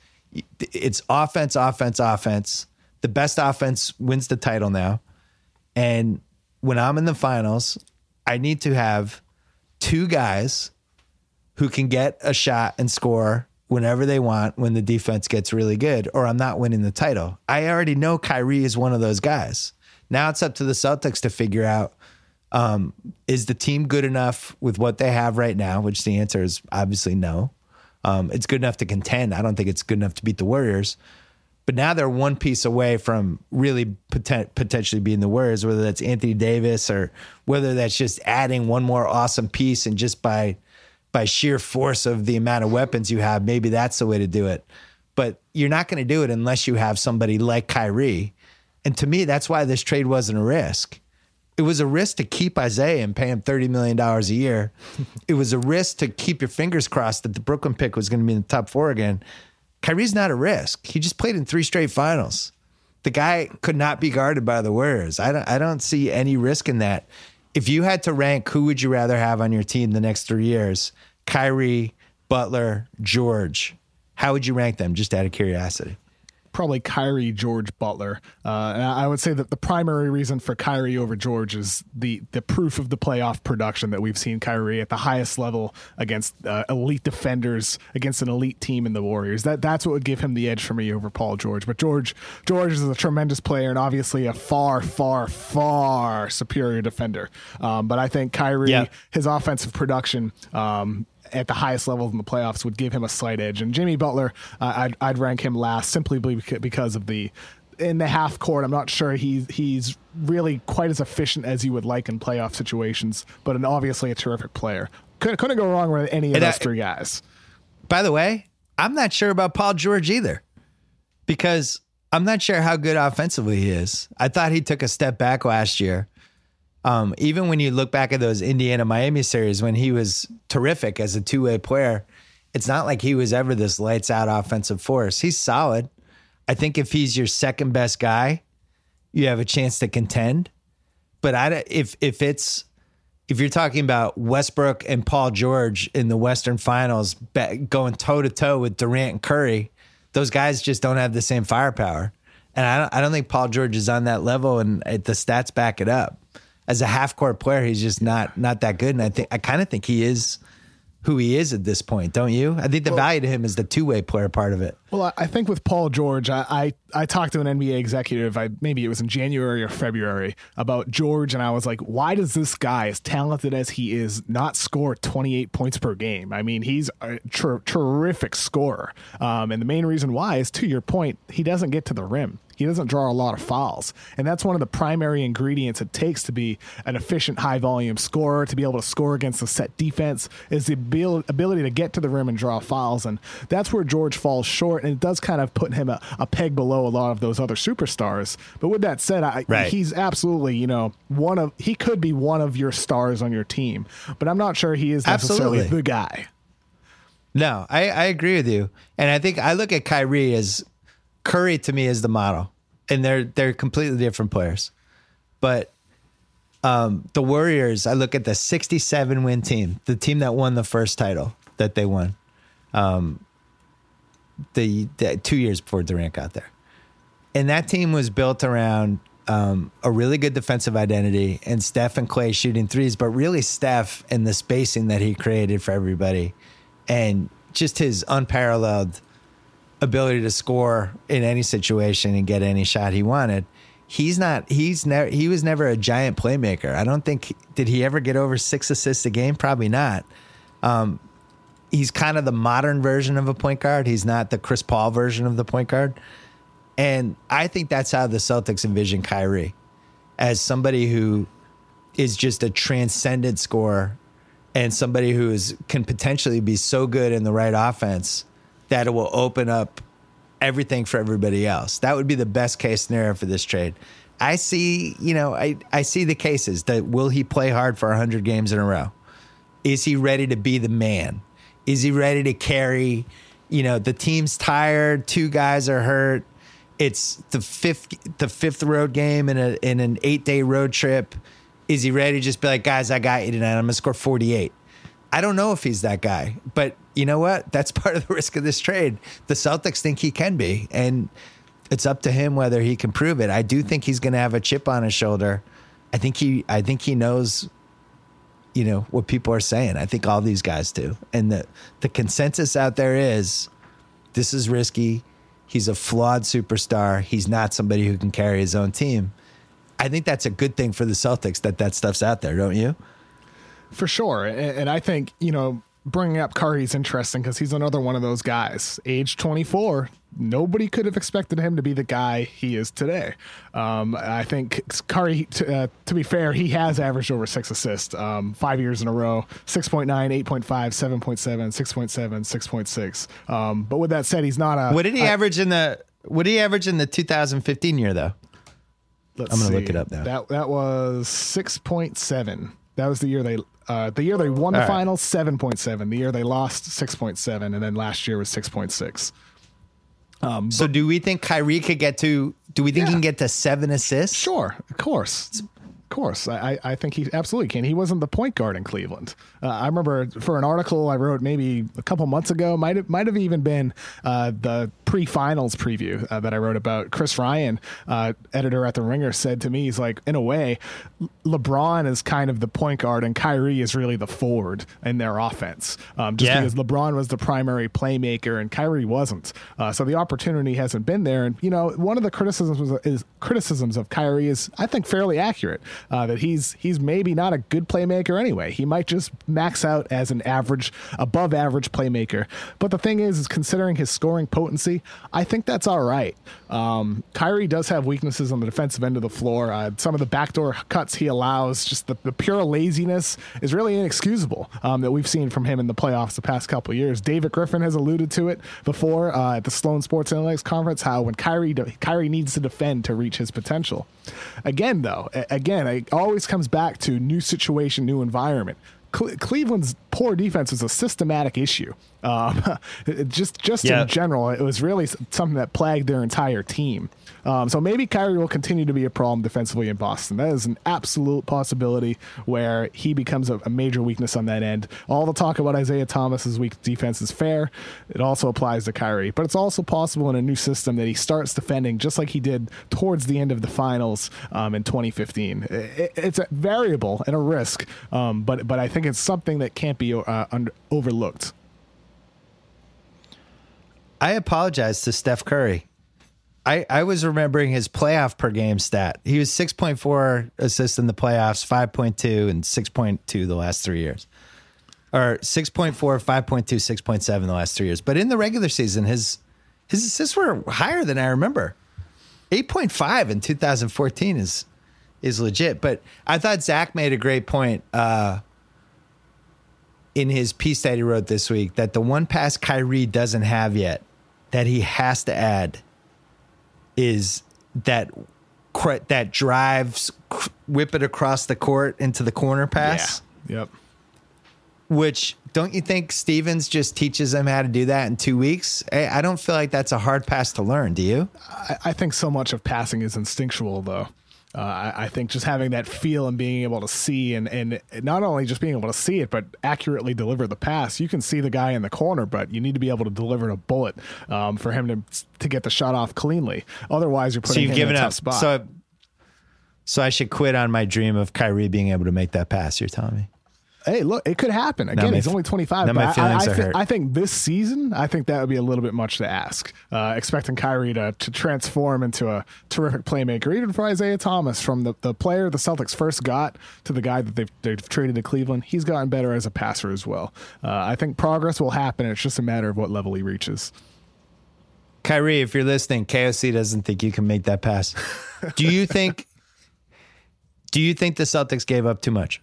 It's offense, offense, offense. The best offense wins the title now. And when I'm in the finals, I need to have two guys who can get a shot and score whenever they want when the defense gets really good, or I'm not winning the title. I already know Kyrie is one of those guys. Now it's up to the Celtics to figure out um, is the team good enough with what they have right now? Which the answer is obviously no. Um, it's good enough to contend. I don't think it's good enough to beat the Warriors. But now they're one piece away from really poten- potentially being the Warriors, whether that's Anthony Davis or whether that's just adding one more awesome piece and just by by sheer force of the amount of weapons you have, maybe that's the way to do it. But you're not going to do it unless you have somebody like Kyrie. And to me, that's why this trade wasn't a risk it was a risk to keep Isaiah and pay him $30 million a year. it was a risk to keep your fingers crossed that the Brooklyn pick was going to be in the top four again. Kyrie's not a risk. He just played in three straight finals. The guy could not be guarded by the Warriors. I don't, I don't see any risk in that. If you had to rank who would you rather have on your team the next three years, Kyrie, Butler, George, how would you rank them just out of curiosity? Probably Kyrie, George, Butler. Uh, and I would say that the primary reason for Kyrie over George is the the proof of the playoff production that we've seen Kyrie at the highest level against uh, elite defenders against an elite team in the Warriors. That that's what would give him the edge for me over Paul George. But George George is a tremendous player and obviously a far far far superior defender. Um, but I think Kyrie yeah. his offensive production um, at the highest levels in the playoffs would give him a slight edge. And Jimmy Butler, uh, I'd, I'd rank him last simply because of the in the half court. I'm not sure he's he's really quite as efficient as you would like in playoff situations, but an, obviously a terrific player. Couldn't, couldn't go wrong with any of and those I, three guys. By the way, I'm not sure about Paul George either, because I'm not sure how good offensively he is. I thought he took a step back last year. Um, even when you look back at those Indiana Miami series when he was terrific as a two way player, it's not like he was ever this lights out offensive force. He's solid. I think if he's your second best guy, you have a chance to contend. But I, if if it's if you're talking about Westbrook and Paul George in the Western Finals going toe to toe with Durant and Curry, those guys just don't have the same firepower. And I don't, I don't think Paul George is on that level, and the stats back it up as a half court player, he's just not not that good. And I think I kind of think he is who he is at this point, don't you? I think the well, value to him is the two way player part of it. Well, I think with Paul George, I, I, I talked to an NBA executive, I maybe it was in January or February, about George, and I was like, why does this guy, as talented as he is, not score 28 points per game? I mean, he's a ter- terrific scorer, um, and the main reason why is to your point, he doesn't get to the rim. He doesn't draw a lot of fouls. And that's one of the primary ingredients it takes to be an efficient high volume scorer, to be able to score against a set defense, is the ability to get to the rim and draw fouls. And that's where George falls short. And it does kind of put him a, a peg below a lot of those other superstars. But with that said, I, right. he's absolutely, you know, one of, he could be one of your stars on your team. But I'm not sure he is necessarily absolutely. the guy. No, I, I agree with you. And I think I look at Kyrie as Curry to me is the model, and they're they're completely different players. But um, the Warriors, I look at the 67 win team, the team that won the first title that they won, um, the, the two years before Durant got there, and that team was built around um, a really good defensive identity and Steph and Clay shooting threes, but really Steph and the spacing that he created for everybody, and just his unparalleled ability to score in any situation and get any shot he wanted. He's not. He's never. He was never a giant playmaker. I don't think. Did he ever get over six assists a game? Probably not. Um, he's kind of the modern version of a point guard. He's not the Chris Paul version of the point guard. And I think that's how the Celtics envision Kyrie as somebody who is just a transcendent scorer and somebody who is can potentially be so good in the right offense that it will open up everything for everybody else. That would be the best case scenario for this trade. I see, you know, I, I see the cases that will he play hard for 100 games in a row? Is he ready to be the man? Is he ready to carry, you know, the team's tired, two guys are hurt. It's the fifth the fifth road game in a in an 8-day road trip. Is he ready just be like, "Guys, I got you tonight. I'm to score 48." I don't know if he's that guy, but you know what? That's part of the risk of this trade. The Celtics think he can be, and it's up to him whether he can prove it. I do think he's to have a chip on his shoulder. I think he, I think he knows, you know, what people are saying. I think all these guys do, and the the consensus out there is, this is risky. He's a flawed superstar. He's not somebody who can carry his own team. I think that's a good thing for the Celtics that that stuff's out there, don't you? For sure. And, I think, you know, bringing up Curry is interesting because he's another one of those guys. Age 24, nobody could have expected him to be the guy he is today. Um, I think Curry, to, uh, to, be fair, he has averaged over six assists um, five years in a row 6.9, 8.5, 7.7, 6.7, 6.6. Um, but with that said, he's not a. What did he I, average in the. What did he average in the 2015 year, though? I'm going to look it up now. That that was 6.7. That was the year they uh, the year they won the All finals, seven point seven. The year they lost, six point seven, and then last year was six point six. Um, so, do we think Kyrie could get to? Do we think yeah. he can get to seven assists? Sure, of course course, I, I think he absolutely can. He wasn't the point guard in Cleveland. Uh, I remember for an article I wrote maybe a couple months ago, might have might have even been uh, the pre-finals preview uh, that I wrote about. Chris Ryan, uh, editor at the Ringer, said to me, he's like, in a way, LeBron is kind of the point guard, and Kyrie is really the forward in their offense. Um, just yeah. because LeBron was the primary playmaker and Kyrie wasn't, uh, so the opportunity hasn't been there. And you know, one of the criticisms is criticisms of Kyrie is, I think, fairly accurate uh, that he's he's maybe not a good playmaker anyway. He might just max out as an average, above average playmaker. But the thing is, is considering his scoring potency, I think that's all right. Um, Kyrie does have weaknesses on the defensive end of the floor. Uh, some of the backdoor cuts he allows, just the, the pure laziness, is really inexcusable um, that we've seen from him in the playoffs the past couple years. David Griffin has alluded to it before uh, at the Sloan Sports Analytics Conference how when Kyrie Kyrie needs to defend to reach his potential. Again, though, again, it always comes back to new situation, new environment. Cleveland's poor defense was a systematic issue. Um, just just yeah. in general, it was really something that plagued their entire team. Um, so maybe Kyrie will continue to be a problem defensively in Boston. That is an absolute possibility where he becomes a, a major weakness on that end. All the talk about Isaiah Thomas's weak defense is fair. It also applies to Kyrie, but it's also possible in a new system that he starts defending just like he did towards the end of the finals um, in 2015. It, it's a variable and a risk, um, but but I think it's something that can't be uh, under, overlooked. I apologize to Steph Curry. I, I was remembering his playoff per game stat. He was 6.4 assists in the playoffs, 5.2, and 6.2 the last three years. Or 6.4, 5.2, 6.7 the last three years. But in the regular season, his his assists were higher than I remember. 8.5 in 2014 is is legit. But I thought Zach made a great point uh, in his piece that he wrote this week that the one pass Kyrie doesn't have yet that he has to add is that that drives whip it across the court into the corner pass. Yeah. Yep. Which don't you think Stevens just teaches them how to do that in two weeks? I don't feel like that's a hard pass to learn. Do you? I, I think so much of passing is instinctual, though. Uh, I, I, think just having that feel and being able to see and, and not only just being able to see it, but accurately deliver the pass. You can see the guy in the corner, but you need to be able to deliver a bullet um, for him to to get the shot off cleanly. Otherwise, you're putting so you've him given in a up. tough spot. So, so I should quit on my dream of Kyrie being able to make that pass. You're telling me? Hey, look, it could happen. Again, he's only 25. Now my feelings I, I, are th- hurt. I think this season, I think that would be a little bit much to ask. Uh, expecting Kyrie to, to transform into a terrific playmaker, even for Isaiah Thomas, from the, the player the Celtics first got to the guy that they've, they've traded to Cleveland, he's gotten better as a passer as well. Uh, I think progress will happen. It's just a matter of what level he reaches. Kyrie, if you're listening, KOC doesn't think you can make that pass. Do you think? do you think the Celtics gave up too much?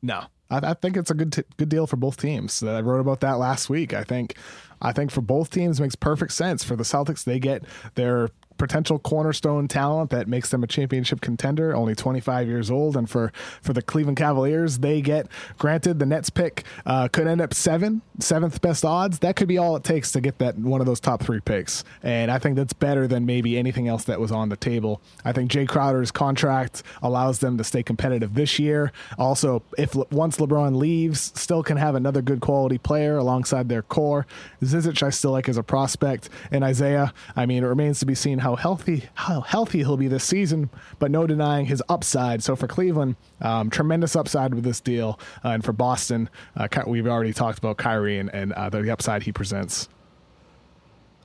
No, I, I think it's a good t- good deal for both teams. That I wrote about that last week. I think I think for both teams makes perfect sense. For the Celtics, they get their potential cornerstone talent that makes them a championship contender, only 25 years old. And for, for the Cleveland Cavaliers, they get granted the Nets pick uh, could end up seven, seventh best odds. That could be all it takes to get that one of those top three picks. And I think that's better than maybe anything else that was on the table. I think Jae Crowder's contract allows them to stay competitive this year. Also, if once LeBron leaves, still can have another good quality player alongside their core. Zizic, I still like as a prospect. And Isaiah, I mean, it remains to be seen how healthy how healthy he'll be this season, but no denying his upside. So for Cleveland, um, tremendous upside with this deal, uh, and for Boston, uh, we've already talked about Kyrie and, and uh, the upside he presents.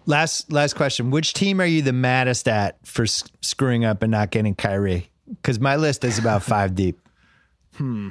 Last last question: Which team are you the maddest at for s- screwing up and not getting Kyrie? Because my list is about five deep. Hmm.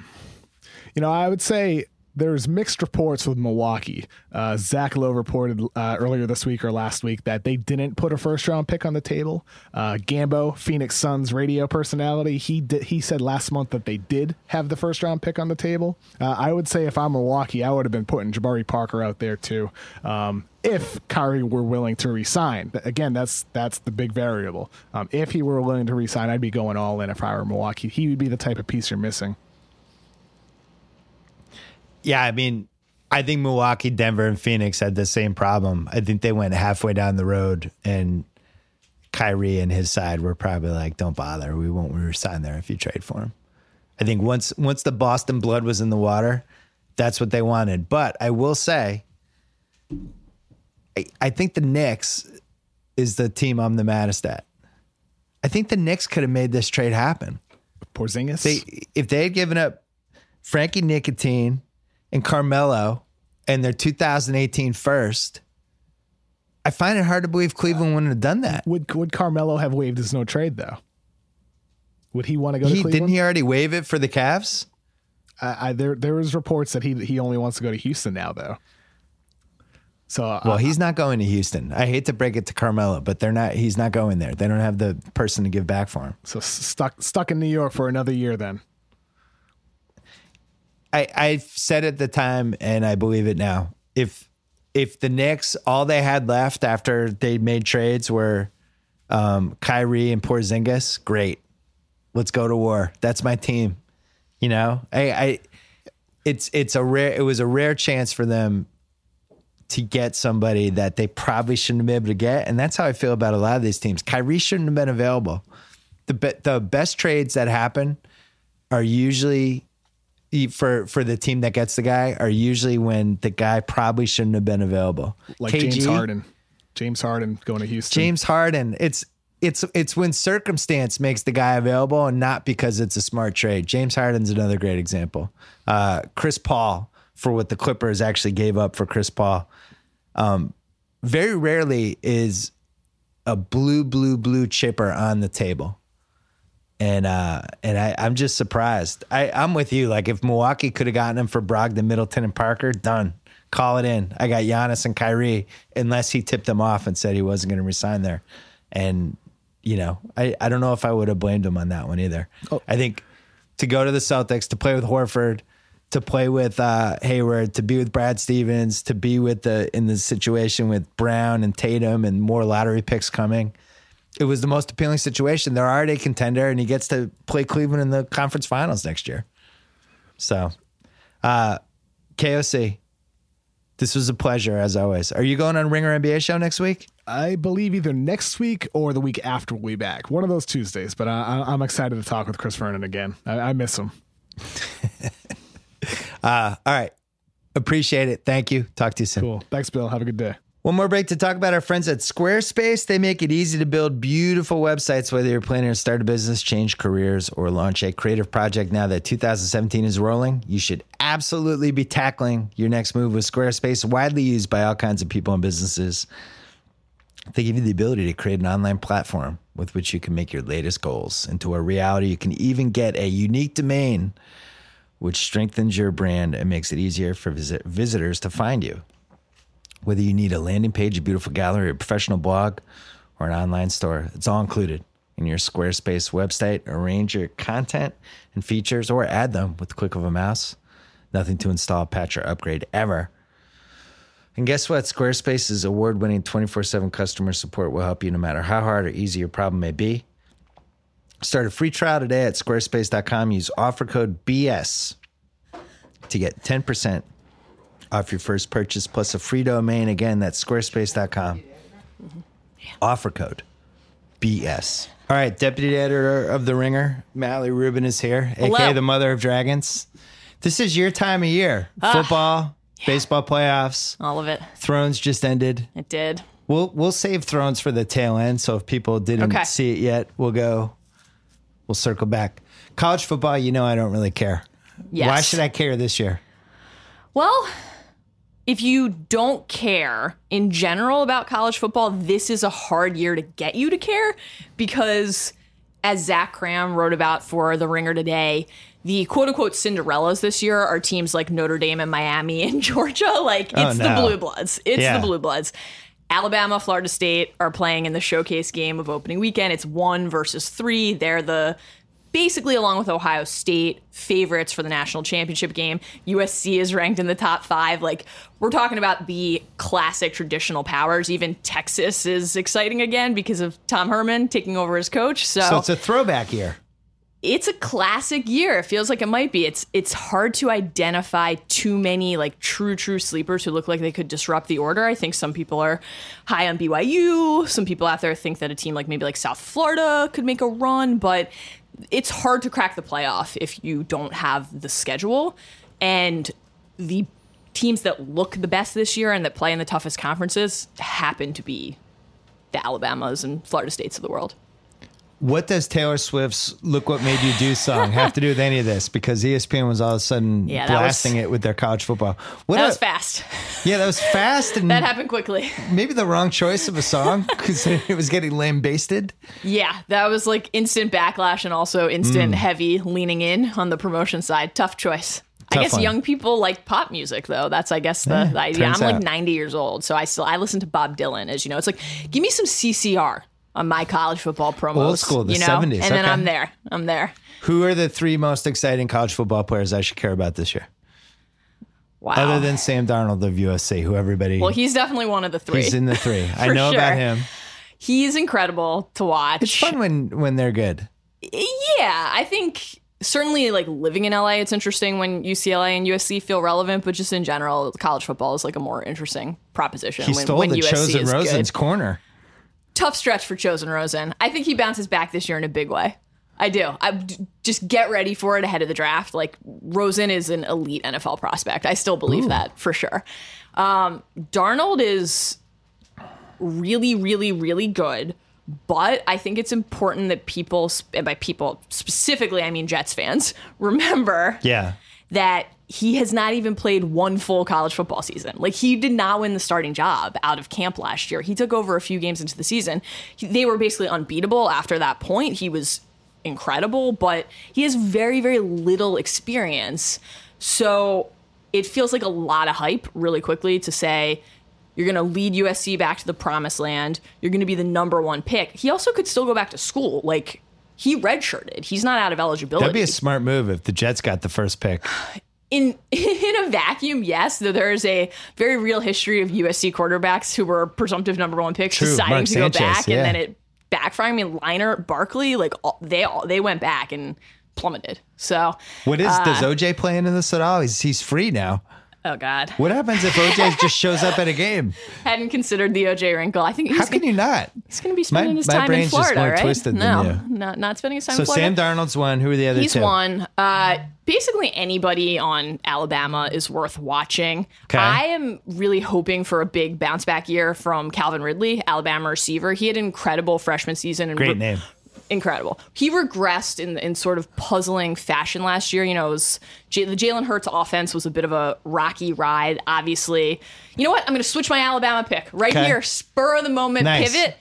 You know, I would say there's mixed reports with Milwaukee. Uh, Zach Lowe reported uh, earlier this week or last week that they didn't put a first round pick on the table. Uh, Gambo, Phoenix Suns radio personality, he he said last month that they did have the first round pick on the table. Uh, I would say if I'm Milwaukee, I would have been putting Jabari Parker out there too. Um, if Kyrie were willing to resign, again, that's that's the big variable. Um, if he were willing to resign, I'd be going all in. If I were Milwaukee, he would be the type of piece you're missing. Yeah, I mean, I think Milwaukee, Denver, and Phoenix had the same problem. I think they went halfway down the road, and Kyrie and his side were probably like, "Don't bother. We won't resign there if you trade for him." I think once once the Boston blood was in the water, that's what they wanted. But I will say, I, I think the Knicks is the team I'm the maddest at. I think the Knicks could have made this trade happen. Porzingis. They, if they had given up Frankie Ntilikina and Carmelo and their 2018 first, I find it hard to believe Cleveland wouldn't have done that. Would would Carmelo have waived his no trade though? Would he want to go he, to Cleveland? Didn't he already waive it for the Cavs? I, there there was reports that he he only wants to go to Houston now though. So well, uh, he's not going to Houston. I hate to break it to Carmelo, but they're not. He's not going there. They don't have the person to give back for him. So stuck stuck in New York for another year then. I, I said at the time, and I believe it now. If if the Knicks all they had left after they made trades were um, Kyrie and Porzingis, great. Let's go to war. That's my team. You know, I, I it's it's a rare it was a rare chance for them to get somebody that they probably shouldn't have been able to get, and that's how I feel about a lot of these teams. Kyrie shouldn't have been available. The be, the best trades that happen are usually for for the team that gets the guy are usually when the guy probably shouldn't have been available. Like KG, James Harden. James Harden going to Houston. James Harden. It's it's it's when circumstance makes the guy available and not because it's a smart trade. James Harden's another great example. Uh, Chris Paul for what the Clippers actually gave up for Chris Paul. Um, very rarely is a blue blue blue chipper on the table and uh, and I, I'm just surprised. I, I'm with you. Like if Milwaukee could have gotten him for Brogdon, Middleton, and Parker, done. Call it in. I got Giannis and Kyrie, unless he tipped them off and said he wasn't going to resign there. And you know, I, I don't know if I would have blamed him on that one either. Oh. I think to go to the Celtics, to play with Horford, to play with uh, Hayward, to be with Brad Stevens, to be with the in the situation with Brown and Tatum and more lottery picks coming it was the most appealing situation. They're already a contender, and he gets to play Cleveland in the conference finals next year. So, uh, KOC, this was a pleasure as always. Are you going on Ringer NBA show next week? I believe either next week or the week after we'll be back. One of those Tuesdays, but I, am excited to talk with Chris Vernon again. I, I miss him. uh, all right. Appreciate it. Thank you. Talk to you soon. Cool. Thanks, Bill. Have a good day. One more break to talk about our friends at Squarespace. They make it easy to build beautiful websites, whether you're planning to start a business, change careers, or launch a creative project now that 2017 is rolling. You should absolutely be tackling your next move with Squarespace, widely used by all kinds of people and businesses. They give you the ability to create an online platform with which you can make your latest goals into a reality. You can even get a unique domain, which strengthens your brand and makes it easier for visit- visitors to find you. Whether you need a landing page, a beautiful gallery, a professional blog, or an online store, it's all included in your Squarespace website. Arrange your content and features or add them with the click of a mouse. Nothing to install, patch, or upgrade ever. And guess what? Squarespace's award winning 24 7 customer support will help you no matter how hard or easy your problem may be. Start a free trial today at squarespace.com. Use offer code BS to get 10% off your first purchase plus a free domain. Again, that's squarespace.com. Offer code BS. All right, deputy editor of The Ringer, Mallory Rubin is here, aka the mother of dragons. This is your time of year. Ah. Football, baseball playoffs, All of it. Thrones just ended. It did. We'll we'll save Thrones for the tail end. So if people didn't Okay. see it yet, we'll go. We'll circle back. College football, you know, I don't really care. Yes. Why should I care this year? Well, if you don't care in general about college football, this is a hard year to get you to care because, as Zach Kram wrote about for The Ringer today, the quote unquote Cinderellas this year are teams like Notre Dame and Miami and Georgia. Like, oh, it's Oh, the. Blue Bloods. It's Yeah. the Blue Bloods. Alabama, Florida State are playing in the showcase game of opening weekend. It's one versus three. They're the basically along with Ohio State favorites for the national championship game. USC is ranked in the top five. Like we're talking about the classic traditional powers. Even Texas is exciting again because of Tom Herman taking over as coach. So, So it's a throwback year. it's a classic year. It feels like it might be. It's it's hard to identify too many like true true sleepers who look like they could disrupt the order. I think some people are high on BYU. Some people out there think that a team like maybe like South Florida could make a run, but it's hard to crack the playoff if you don't have the schedule and the teams that look the best this year and that play in the toughest conferences happen to be the Alabamas and Florida States of the world. What does Taylor Swift's "Look What Made You Do" song have to do with any of this? Because ESPN was all of a sudden Yeah, that was- blasting it with their college football. What That a- was fast. Yeah, that was fast and That happened quickly. maybe the wrong choice of a song because it was getting lambasted. Yeah, that was like instant backlash and also instant mm. heavy leaning in on the promotion side. Tough choice. Tough I guess one. young people like pop music though. That's I guess the, Yeah, the idea. I'm turns like 90 years old, so I still I listen to Bob Dylan. As you know, it's like give me some CCR on my college football promos. Old school, the you know? 70s, and then. I'm there. I'm there. Who are the three most exciting college football players I should care about this year? Wow. Other than Sam Darnold of USC, who everybody well, he's definitely one of the three. he's in the three. I know about him. He's incredible to watch. It's fun when when they're good. Yeah, I think certainly like living in LA, it's interesting when UCLA and USC feel relevant, but just in general, college football is like a more interesting proposition. He when, stole when the USC chosen Rosen's good. corner. Tough stretch for Chosen Rosen. I think he bounces back this year in a big way. I do. I just get ready for it ahead of the draft. Like Rosen is an elite NFL prospect. I still believe that for sure. Um, Darnold is really, really, really good. But I think it's important that people, and by people specifically, I mean Jets fans, remember Yeah. that he has not even played one full college football season. Like he did not win the starting job out of camp last year. He took over a few games into the season. He- they were basically unbeatable after that point. He was incredible, but he has very very little experience. So it feels like a lot of hype really quickly to say you're going to lead USC back to the promised land. You're going to be the number 1 pick. He also could still go back to school. Like he redshirted. He's not out of eligibility That'd be a smart move if the Jets got the first pick. in in a vacuum, yes, though there is a very real history of USC quarterbacks who were presumptive number one picks True, deciding Mark to Sanchez, go back yeah. and then it backfiring. I mean, Leinart, Barkley, like all, they all, they went back and plummeted. So, What is Uh, does OJ play in this at all? He's he's free now. Oh god, What happens if OJ just shows up at a game? hadn't considered the OJ wrinkle. I think he's, How can gonna, you not? he's going to be spending My- his my time in brain's just Florida, more right? twisted than no, you. not not spending his time So in Florida. Sam Darnold's one. Who are the other He's two? one. Uh, basically, anybody on Alabama is worth watching. Okay. I am really hoping for a big bounce back year from Calvin Ridley, Alabama receiver. He had an incredible freshman season. And Great re- name. Incredible. He regressed in in sort of puzzling fashion last year. You know, it was J- the Jalen Hurts offense was a bit of a rocky ride. Obviously, you know what? I'm going to switch my Alabama pick right Okay. here. Spur of the moment Nice. pivot.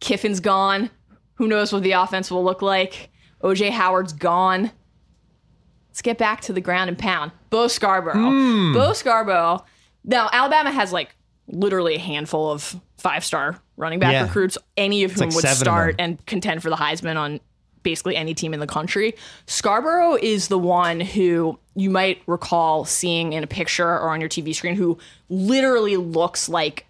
Kiffin's gone. Who knows what the offense will look like? OJ Howard's gone. Let's get back to the ground and pound. Bo Scarborough. Hmm. Bo Scarborough. Now, Alabama has like literally a handful of five star running back Yeah. recruits, any of whom like would start and contend for the Heisman on basically any team in the country. Scarborough is the one who you might recall seeing in a picture or on your TV screen who literally looks like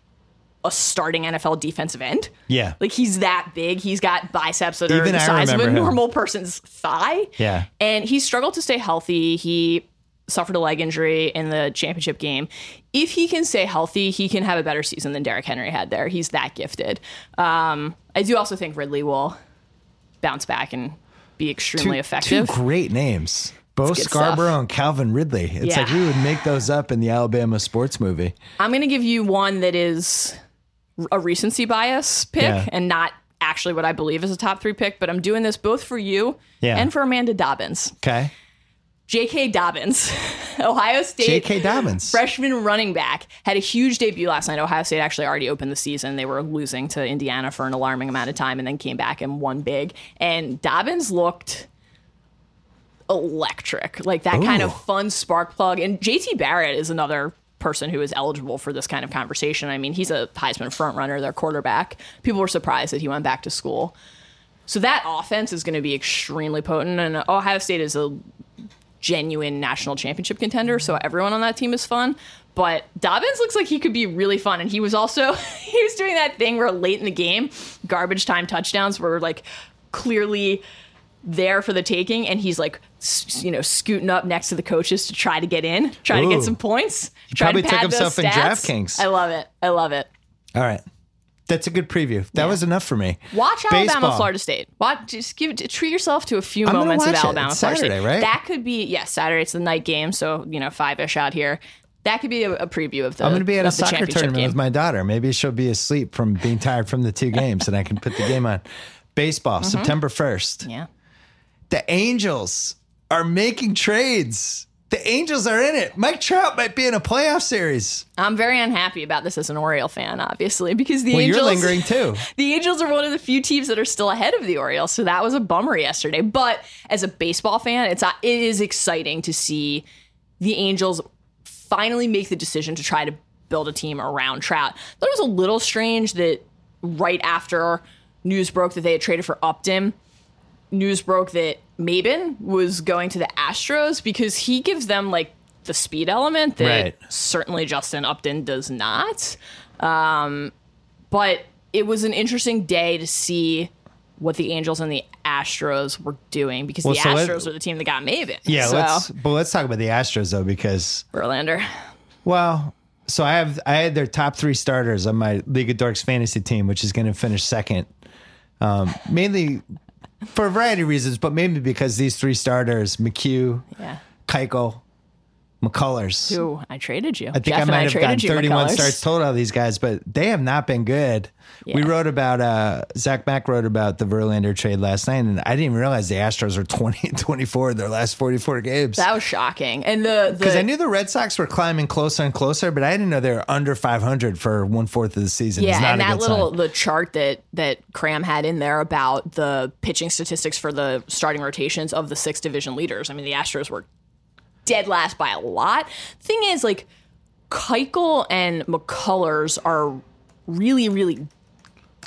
a starting NFL defensive end. Yeah. Like he's that big. He's got biceps that are the I size of a him. normal person's thigh. Yeah. And he struggled to stay healthy. He suffered a leg injury in the championship game. If he can stay healthy, he can have a better season than Derrick Henry had there. He's that gifted. Um, I do also think Ridley will bounce back and be extremely two, effective. Two great names. Bo Scarbrough stuff. and Calvin Ridley. It's Yeah. like we would make those up in the Alabama sports movie. I'm going to give you one that is a recency bias pick Yeah. and not actually what I believe is a top three pick, but I'm doing this both for you Yeah. and for Amanda Dobbins. Okay. J.K. Dobbins, Ohio State. J.K. Dobbins. Freshman running back had a huge debut last night. Ohio State actually already opened the season. They were losing to Indiana for an alarming amount of time and then came back and won big. And Dobbins looked electric, like that kind of fun spark plug. And JT Barrett is another person who is eligible for this kind of conversation. I mean, he's a Heisman front runner, their quarterback. People were surprised that he went back to school. So that offense is going to be extremely potent. And Ohio State is a genuine national championship contender, so everyone on that team is fun. But Dobbins looks like he could be really fun, and he was also he was doing that thing where late in the game, garbage time touchdowns were like clearly there for the taking, and he's like you know scooting up next to the coaches to try to get in, try to get some points. try probably to took himself in. DraftKings. I love it. I love it. All right. That's a good preview. That was enough for me. Watch Alabama, Baseball. Florida State. Watch, just give treat yourself to a few I'm moments of. Alabama, Florida Saturday, State. right? That could be yes, Saturday. It's the night game, so you know five ish out here. That could be a, a preview of the. I'm going to be at a soccer tournament game. with my daughter. Maybe she'll be asleep from being tired from the two games, and I can put the game on. Baseball, September 1st. Mm-hmm. Yeah, The Angels are making trades. The Angels are in it. Mike Trout might be in a playoff series. I'm very unhappy about this as an Oriole fan, obviously, because the Well, Angels. you're lingering too. The Angels are one of the few teams that are still ahead of the Orioles, so that was a bummer yesterday. But as a baseball fan, it's uh, it is exciting to see the Angels finally make the decision to try to build a team around Trout. Thought it was a little strange that right after news broke that they had traded for Upton, news broke that Maybin was going to the Astros because he gives them like the speed element that Right. certainly Justin Upton does not. Um, but it was an interesting day to see what the Angels and the Astros were doing because Well, the so Astros are the team that got Maybin. Yeah, so, let's but let's talk about the Astros though, because Verlander. well, so I have I had their top three starters on my League of Dorks fantasy team, which is going to finish second, um, mainly for a variety of reasons, but mainly because these three starters, McHugh, Yeah. Keuchel, McCullers. Who I traded you. I think I might have gotten 31 starts total out of these guys, but they have not been good. We wrote about, uh, Zach Mack wrote about the Verlander trade last night, and I didn't even realize the Astros were 20 and 24 in their last 44 games. That was shocking. And the Because I knew the Red Sox were climbing closer and closer, but I didn't know they were under 500 for one fourth of the season. Yeah, not and that little sign. the chart that that Kram had in there about the pitching statistics for the starting rotations of the six division leaders. I mean, the Astros were dead last by a lot. Thing is, like Keuchel and McCullers are really, really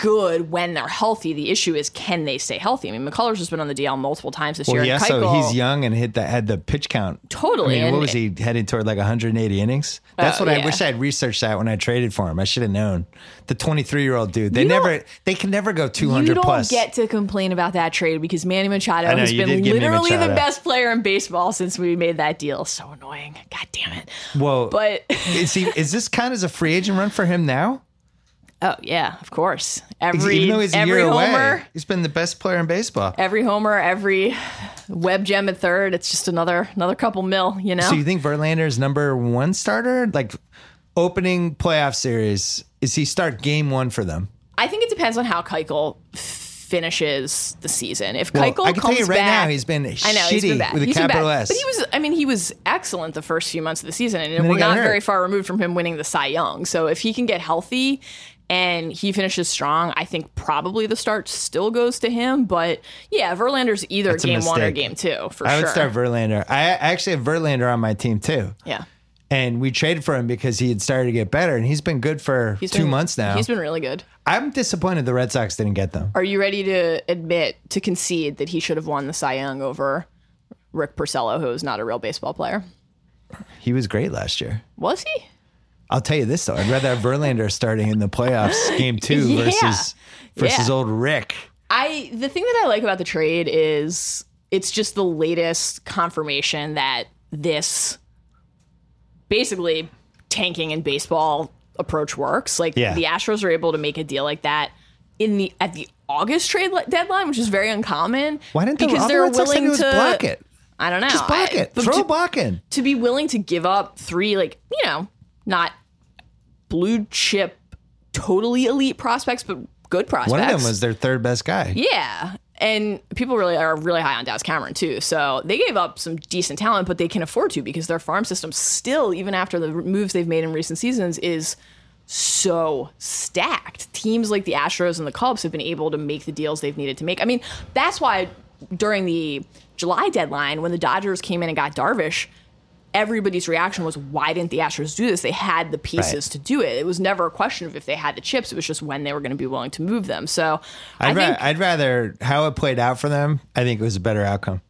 good when they're healthy. The issue is can they stay healthy? I mean, McCullers has been on the DL multiple times this Well, year. yeah, and so he's young and hit that had the pitch count. Totally, I mean, and- what was he heading toward? Like 180 innings. That's Oh, what I wish I had researched that when I traded for him. I should have known. The 23 year old dude. They You never. They can never go 200 You don't plus. get to complain about that trade because Manny Machado know, has been did give me literally the best player in baseball since we made that deal. So annoying. God damn it. Whoa. But is he? Is this kind of a free agent run for him now? Oh yeah, of course. Every Even though he's a every year homer, away, he's been the best player in baseball. every homer, every web gem at third. It's just another another couple mil. You know. So you think Verlander's number one starter, like opening playoff series? Is he start game one for them? I think it depends on how Keuchel finishes the season. If Well, Keuchel I can tell comes you right back, now, he's been I know he's shitty been bad. with a He's capital. S. But he was, I mean, he was excellent the first few months of the season, and then we're not hurt. very far removed from him winning the Cy Young. So if he can get healthy and he finishes strong, I think probably the start still goes to him. But yeah, Verlander's either a game one or game two for I sure. I would start Verlander. I I actually have Verlander on my team too. yeah. And we traded for him because he had started to get better, and he's been good for He's two been- months now. He's been really good. I'm disappointed the Red Sox didn't get them. Are you ready to admit to concede that he should have won the Cy Young over Rick Porcello, who is not a real baseball player? He was great last year. Was he? I'll tell you this though, I'd rather have Verlander starting in the playoffs game two Yeah. versus versus Yeah. old Rick. I the thing that I like about the trade is it's just the latest confirmation that this basically tanking in baseball approach works. Like Yeah. the Astros are able to make a deal like that in the at the August trade deadline, which is very uncommon. Why didn't the, because the they're Red Sox had to willing to block it? I don't know. Just block it. but Throw to- a block in. to be willing to give up three, like, you know, not blue chip, totally elite prospects, but good prospects. One of them was their third best guy. Yeah. And people really are really high on Daz Cameron too. So they gave up some decent talent, but they can afford to because their farm system still, even after the moves they've made in recent seasons, is so stacked. Teams like the Astros and the Cubs have been able to make the deals they've needed to make. I mean, that's why during the July deadline, when the Dodgers came in and got Darvish, everybody's reaction was, why didn't the Astros do this? They had the pieces Right. to do it. It was never a question of if they had the chips. It was just when they were going to be willing to move them. So I I'd, ra- I'd rather how it played out for them. I think it was a better outcome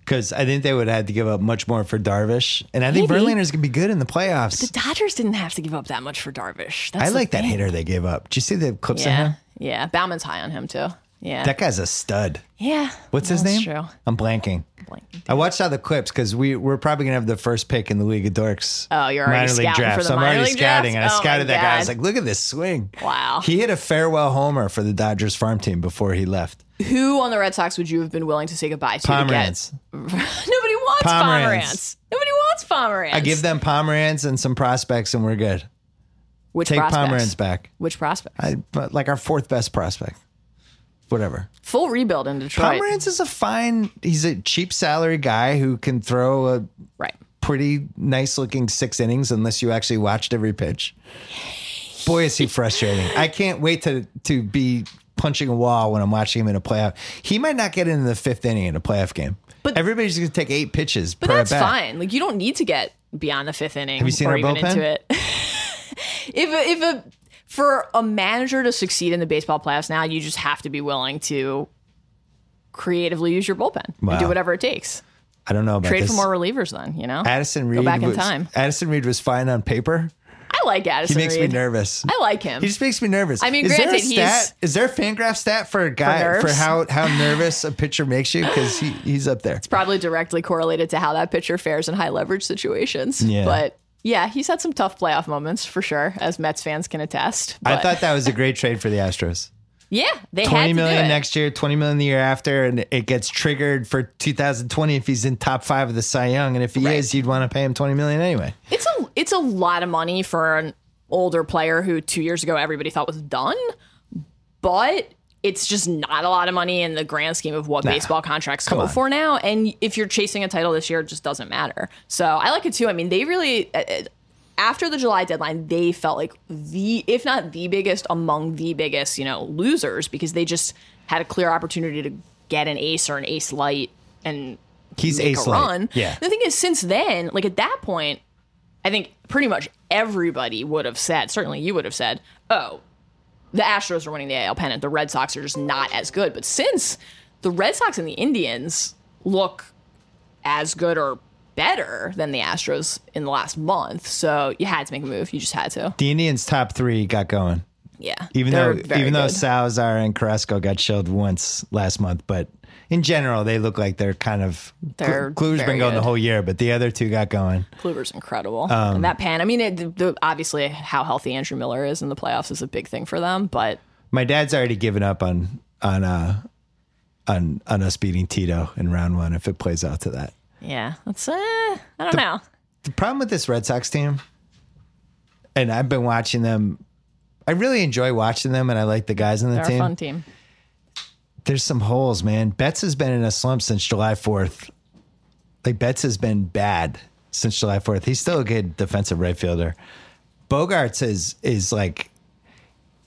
because I think they would have had to give up much more for Darvish, and I think Maybe. Verlander's gonna be good in the playoffs. the Dodgers didn't have to give up that much for Darvish. That's I like that hitter they gave up. Did you see the clips of Yeah. him? Yeah. Baumann's high on him too. Yeah. That guy's a stud. yeah. What's his name? True. I'm blanking. Blank. I watched all the clips because we we're probably gonna have the first pick in the League of Dorks. Oh, you're already minor league scouting draft. for the so I'm minor already league scouting, and? I Oh, scouted that guy. I was like, look at this swing. Wow. He hit a farewell homer for the Dodgers farm team before he left. Who on the Red Sox would you have been willing to say goodbye to? to Pomeranz. get? Nobody wants Pomeranz. Pomeranz. Nobody wants Pomeranz. I give them Pomeranz and some prospects, and we're good. Which Take prospects? Pomeranz back. Which prospect? I, like our fourth best prospect. Whatever. Full rebuild in Detroit. Pomeranz is a fine. He's a cheap salary guy who can throw a Right. pretty nice looking six innings unless you actually watched every pitch. Boy, is he frustrating. I can't wait to to be punching a wall when I'm watching him in a playoff. He might not get into the fifth inning in a playoff game. But- everybody's gonna take eight pitches But that's fine. Like you don't need to get beyond the fifth inning. Have you seen or our even bullpen? into it. if a, if a for a manager to succeed in the baseball playoffs now, you just have to be willing to creatively use your bullpen and do whatever it takes. I don't know about Trade this. for more relievers, then you know. Addison Reed Go back in time. Addison Reed was fine on paper. I like Addison. He makes me nervous. I like him. He just makes me nervous. I mean, is there a granted, he's- stat? Is there a Fangraph stat for a guy for, nerves? how how nervous a pitcher makes you? Because he, he's up there. It's probably directly correlated to how that pitcher fares in high leverage situations. Yeah. But yeah, he's had some tough playoff moments for sure, as Mets fans can attest. I thought that was a great trade for the Astros. yeah, they had Twenty it. next year, twenty million the year after, and it gets triggered for 2020 if he's in top five of the Cy Young, and if he Right. is, you'd want to pay him twenty million anyway. It's a it's a lot of money for an older player who two years ago everybody thought was done, but it's just not a lot of money in the grand scheme of what baseball contracts go on. for now. And if you're chasing a title this year, it just doesn't matter. So I like it too. I mean, they really. uh, uh, After the July deadline, they felt like the, if not the biggest, among the biggest, you know, losers because they just had a clear opportunity to get an ace or an ace light and He's make ace a light. run. Yeah. The thing is, since then, like at that point, I think pretty much everybody would have said, certainly you would have said, oh, the Astros are winning the AL pennant. The Red Sox are just not as good. But since the Red Sox and the Indians look as good or better than the Astros in the last month, so you had to make a move. You just had to. The Indians' top three got going, Yeah. even though even though good. Salazar and Carrasco got shelled once last month, but. In general, they look like they're kind of. They're Kluber's very been going the whole year, but the other two got going. Kluber's incredible. Um, and that pan, I mean, it, the, the, obviously how healthy Andrew Miller is in the playoffs is a big thing for them, but My dad's already given up on on uh on on us beating Tito in round one if it plays out to that. yeah, that's, uh, I don't know. The problem with this Red Sox team, and I've been watching them. I really enjoy watching them, and I like the guys on the They're a team. fun team. There's some holes, man. Betts has been in a slump since July 4th. Like Betts has been bad since July 4th. He's still a good defensive right fielder. Bogaerts is is like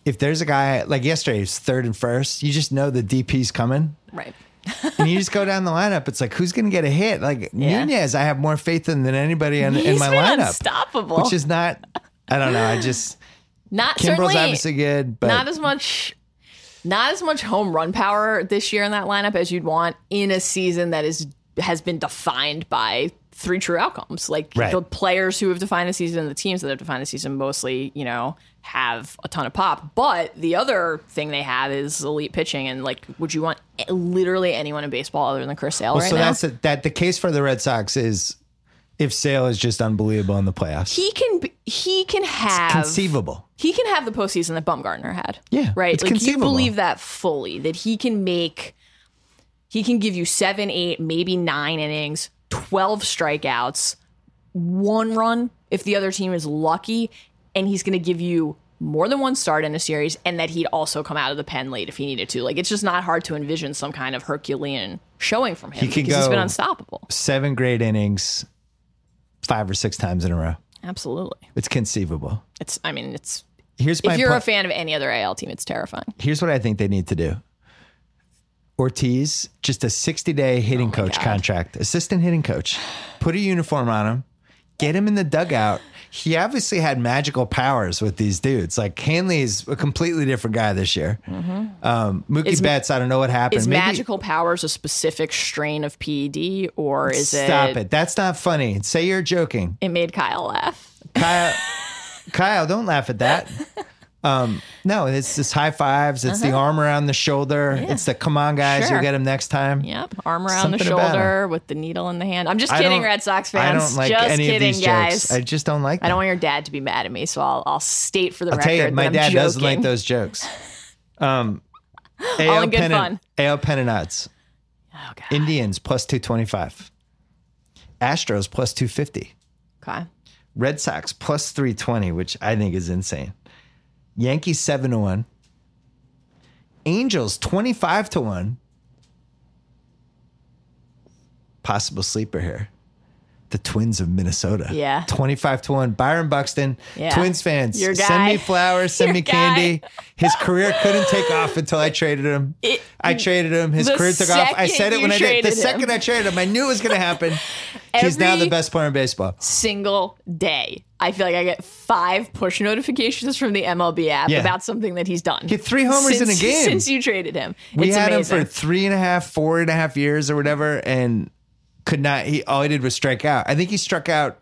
if there's a guy like yesterday, he's third and first, you just know the DP's coming. Right. and you just go down the lineup. It's like who's going to get a hit? Like Yeah. Nunez, I have more faith in than anybody in, in my lineup, unstoppable. which is not. I don't know. I just not Kimbrel's certainly obviously good, but not as much not as much home run power this year in that lineup as you'd want in a season that is has been defined by three true outcomes. Like Right. the players who have defined the season, and the teams that have defined the season mostly, you know, have a ton of pop. But the other thing they have is elite pitching and like would you want literally anyone in baseball other than Chris Sale Well, right so now? that's the, that. The case for the Red Sox is if Sale is just unbelievable in the playoffs, he can be, he can have conceivable. he can have the postseason that Bumgarner had. Yeah, Right. it's like you believe that fully, that he can make he can give you seven, eight, maybe nine innings, twelve strikeouts, one run if the other team is lucky, and he's gonna give you more than one start in a series, and that he'd also come out of the pen late if he needed to. Like it's just not hard to envision some kind of Herculean showing from him He could because he's been unstoppable. Seven great innings, five or six times in a row. Absolutely. It's conceivable. It's I mean, it's Here's my if you're po- a fan of any other AL team, it's terrifying. here's what I think they need to do. Ortiz, just a 60 day hitting Oh coach God. contract, assistant hitting coach. Put a uniform on him, get him in the dugout. He obviously had magical powers with these dudes. Like Hanley's a completely different guy this year. Um, Mookie Is- Betts, I don't know what happened. Is Maybe- magical powers a specific strain of PED or is Stop it, Stop it. That's not funny. Say you're joking. it made Kyle laugh? Kyle, Kyle, don't laugh at that. Um, no, it's just high fives. It's the arm around the shoulder. It's the come on, guys, Uh-huh. Sure. you'll get him next time. Yep, arm around the Something about shoulder with the needle in the hand. I'm just kidding, Red Sox fans. I don't like just any kidding, of these guys. jokes. I just don't like them. I don't want your dad to be mad at me, so I'll I'll state for the I'll record tell you, my dad doesn't like those jokes. Um, All AL in good pennant, fun. AL pennant odds. Oh, God. Indians plus 225. Astros plus 250. Okay. Red Sox plus 320, which I think is insane. Yankees 7 to 1. Angels 25 to 1. Possible sleeper here. The Twins of Minnesota. Yeah. 25 to 1. Byron Buxton. Yeah. Twins fans. Send me flowers, send Your me guy. candy. His career couldn't take off until I traded him. It- I traded him. His career took off. I said it when I did. The him. second I traded him, I knew it was going to happen. He's now the best player in baseball. Single day, I feel like I get five push notifications from the MLB app Yeah. about something that he's done. He had three homers in a game. since you traded him. We it's had amazing. him for three and a half, four and a half years or whatever, and could not. He all he did was strike out. I think he struck out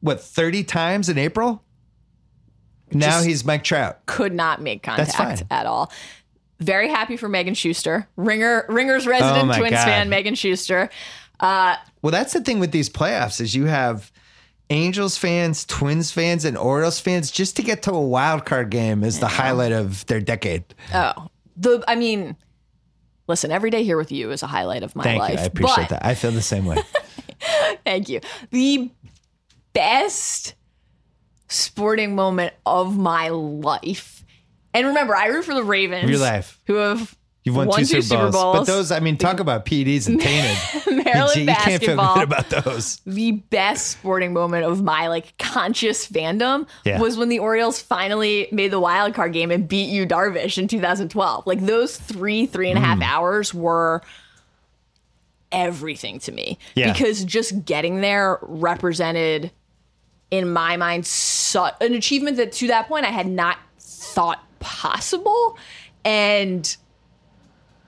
what thirty times in April. Now Just- he's Mike Trout. could not make contact at all. Very happy for Megan Schuster, Ringer Ringer's resident Oh Twins God. fan, Megan Schuster. Uh, Well, that's the thing with these playoffs is you have Angels fans, Twins fans, and Orioles fans. Just to get to a wild card game is the highlight of their decade. oh, the I mean, listen, every day here with you is a highlight of my Thank life. you. I appreciate but, that. I feel the same way. Thank you. The best sporting moment of my life. And remember, I root for the Ravens. Your life. Who have You've won, won two, Super, Bowls. But Bowls. those, I mean, talk about PEDs and tainted. Maryland you can't feel basketball. good about those. the best sporting moment of my like conscious fandom Yeah. was when the Orioles finally made the wild card game and beat you Darvish in 2012. Like those three, three and a half Mm. hours were everything to me. Yeah. Because just getting there represented in my mind su- an achievement that to that point I had not thought possible. And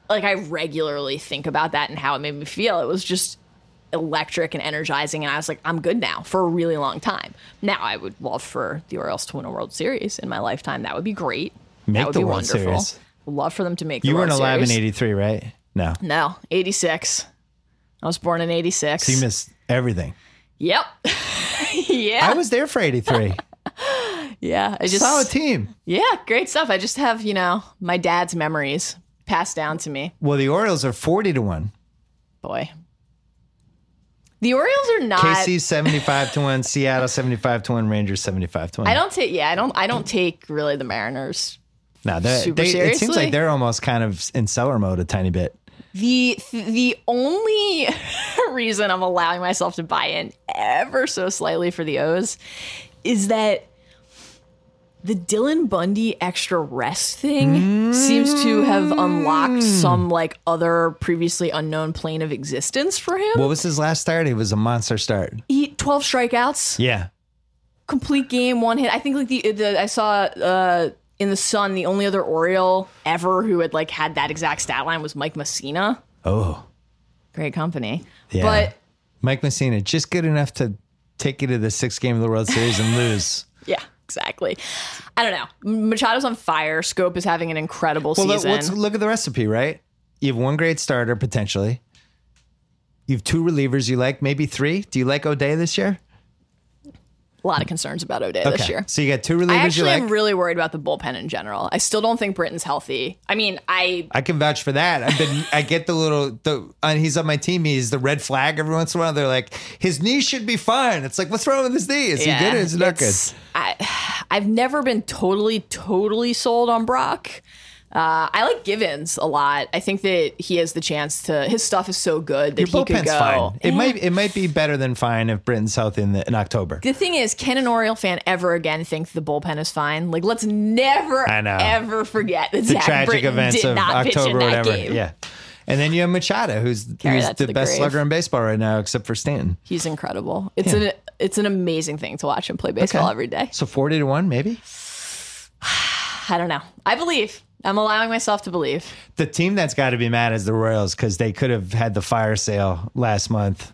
like I regularly think about that and how it made me feel. It was just electric and energizing and I was like, I'm good now for a really long time. Now I would love for the Orioles to win a World Series in my lifetime. That would be great. Make that would the be World wonderful. Series. Love for them to make You weren't World alive in Series. '83, right? No. No, 86. I was born in 86. So you missed everything. Yep. yeah. I was there for 83. yeah. I just Solid team. Yeah, great stuff. I just have, you know, my dad's memories passed down to me. Well, the Orioles are 40 to 1. Boy. The Orioles are not KC 75 to 1, Seattle 75 to 1, Rangers 75 to 1. I don't take yeah, I don't I don't take really the Mariners. no, they're- it seems like they're almost kind of in seller mode a tiny bit. The the only reason I'm allowing myself to buy in ever so slightly for the O's is that the Dylan Bundy extra rest thing seems to have unlocked some like other previously unknown plane of existence for him. What was his last start? It was a monster start. he 12 strikeouts, Yeah. complete game, one hit. I think like the, the I saw uh in the Sun, the only other Oriole ever who had like had that exact stat line was Mike Mussina. Oh. Great company. Yeah. But Mike Mussina, just good enough to take you to the sixth game of the World Series and lose. yeah, exactly. I don't know. Machado's on fire. Schoop is having an incredible Well, season. let's look at the recipe, right? You have one great starter potentially. You have two relievers you like, maybe three. Do you like O'Day this year? A lot of concerns about O'Day this year. So you got two relievers I actually like. am really worried about the bullpen in general. I still don't think Britton's healthy. I mean, I I can vouch for that. I've been, I get the little, the, and he's on my team. He's the red flag every once in a while. They're like, his knee should be fine. It's like, what's wrong with his knee? Is he good or is he not good? I, I've never been totally, totally sold on Brach. Uh, I like Givens a lot. I think that he has the chance to. His stuff is so good that Your he could go. fine. It Eh. might, it might be better than fine if Britton's healthy in, the, in October. The thing is, can an Oriole fan ever again think the bullpen is fine? Like, let's never, ever forget that The Zach tragic Britton events did of October, whatever. game. Yeah. And then you have Machado, who's, Carry who's the, the best grave. slugger in baseball right now, except for Stanton. He's incredible. It's Yeah. an it's an amazing thing to watch him play baseball Okay. every day. So 40 to 1, maybe? I don't know. I believe. I'm allowing myself to believe. The team that's got to be mad is the Royals because they could have had the fire sale last month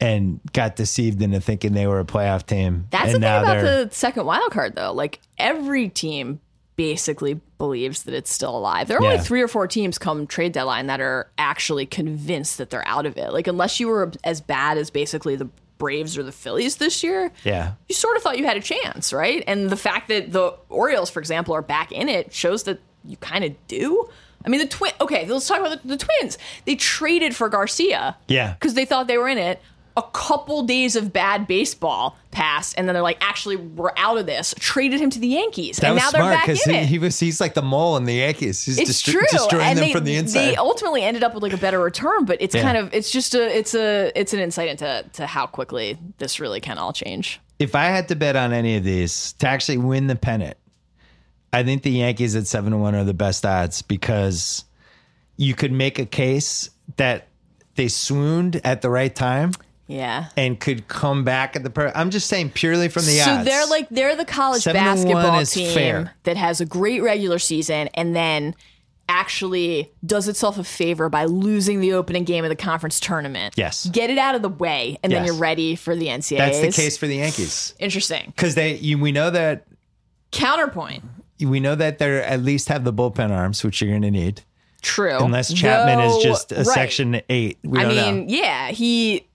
and got deceived into thinking they were a playoff team. That's and the thing about they're- the second wild card, though. Like every team basically believes that it's still alive. There are only three or four teams come trade deadline that are actually convinced that they're out of it. Like unless you were as bad as basically the Braves or the Phillies this year, Yeah. you sort of thought you had a chance, right? And the fact that the Orioles, for example, are back in it shows that you kind of do. I mean, the twin. Okay, let's talk about the, the Twins. They traded for Garcia. Yeah. because they thought they were in it. A couple days of bad baseball passed, and then they're like, "Actually, we're out of this." Traded him to the Yankees, That and now they're back in because he, it. he was he's like the mole in the Yankees. He's it's true, destroying and them they, from the inside. they ultimately ended up with like a better return. But it's Yeah. kind of it's just a it's a it's an insight into to how quickly this really can all change. if I had to bet on any of these to actually win the pennant, I think the Yankees at seven to one are the best odds because you could make a case that they swooned at the right time Yeah. and could come back at the. Per- I'm just saying purely from the so odds. So they're like they're the college Seven to one basketball team fair. that has a great regular season and then actually does itself a favor by losing the opening game of the conference tournament. Yes. Get it out of the way and then you're ready for the NCAA. that's the case for the Yankees Interesting. because they you, we know that Counterpoint. We know that they're at least have the bullpen arms, which you're going to need. True. Unless Chapman is just a right. section eight. We I mean, know. yeah, he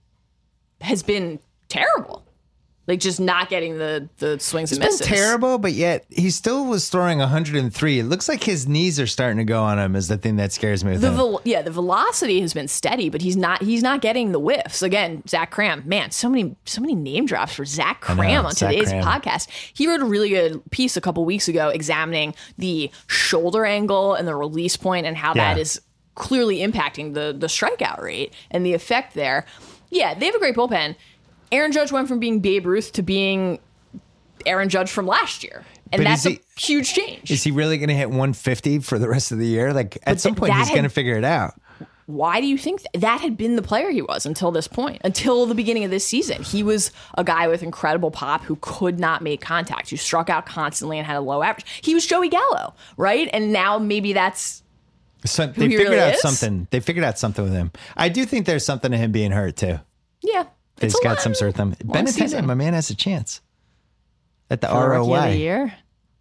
has been terrible. Like just not getting the the swings and It's misses. been terrible, but yet he still was throwing 103. It looks like his knees are starting to go on him. Is the thing that scares me The vel- yeah, the velocity has been steady, but he's not he's not getting the whiffs. Again, Zach Kram, man, so many so many name drops for Zach Kram know, on Zach today's Kram. podcast. He wrote a really good piece a couple weeks ago examining the shoulder angle and the release point and how that Yeah. is clearly impacting the the strikeout rate and the effect there. Yeah, they have a great bullpen. Aaron Judge went from being Babe Ruth to being Aaron Judge from last year. And But that's is a huge change. Is he really going to hit 150 for the rest of the year? Like at some th- point, he's going to figure it out. why do you think th- that had been the player he was until this point until the beginning of this season he was a guy with incredible pop who could not make contact who struck out constantly and had a low average he was joey gallo right and now maybe that's So they figured really out is? something. They figured out something with him. I do think there's something to him being hurt too. yeah it's a got some sort of long Benintendi, season. my man, has a chance at the For rookie the ROI. year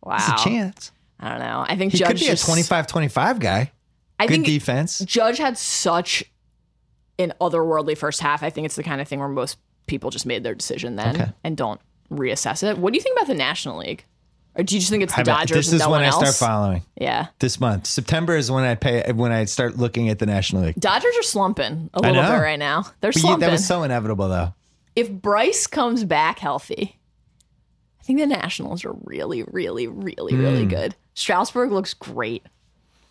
wow It's a chance. i don't know i think He judge could be a just- 25-25 guy. I Good think defense. judge had such an otherworldly first half i think it's the kind of thing where most people just made their decision then Okay. and don't reassess it what do you think about the national league or do you just think it's the I bet- dodgers this is no when I start following. yeah This month, September is when I pay when I start looking at the National League. Dodgers are slumping a little bit right now. They're But you- slumping. that was so inevitable, though. if Bryce comes back healthy, I think the Nationals are really, really, really, really Hmm. good. Strasburg looks great.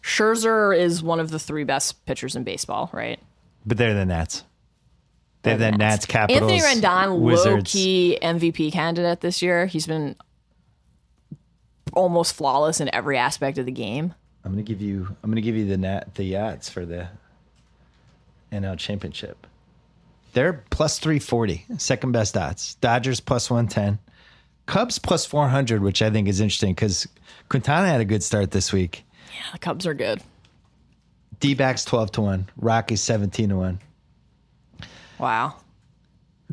Scherzer is one of the three best pitchers in baseball, right? But they're the Nats. They have the Nats, Capitals, Anthony Rendon, low key MVP candidate this year. He's been almost flawless in every aspect of the game. I'm gonna give you. I'm gonna give you the net the odds for the NL Championship. They're plus 340, second best odds. Dodgers plus 110. Cubs plus 400, which I think is interesting because Quintana had a good start this week. Yeah, the Cubs are good. D backs 12 to 1. Rockies 17 to 1. Wow.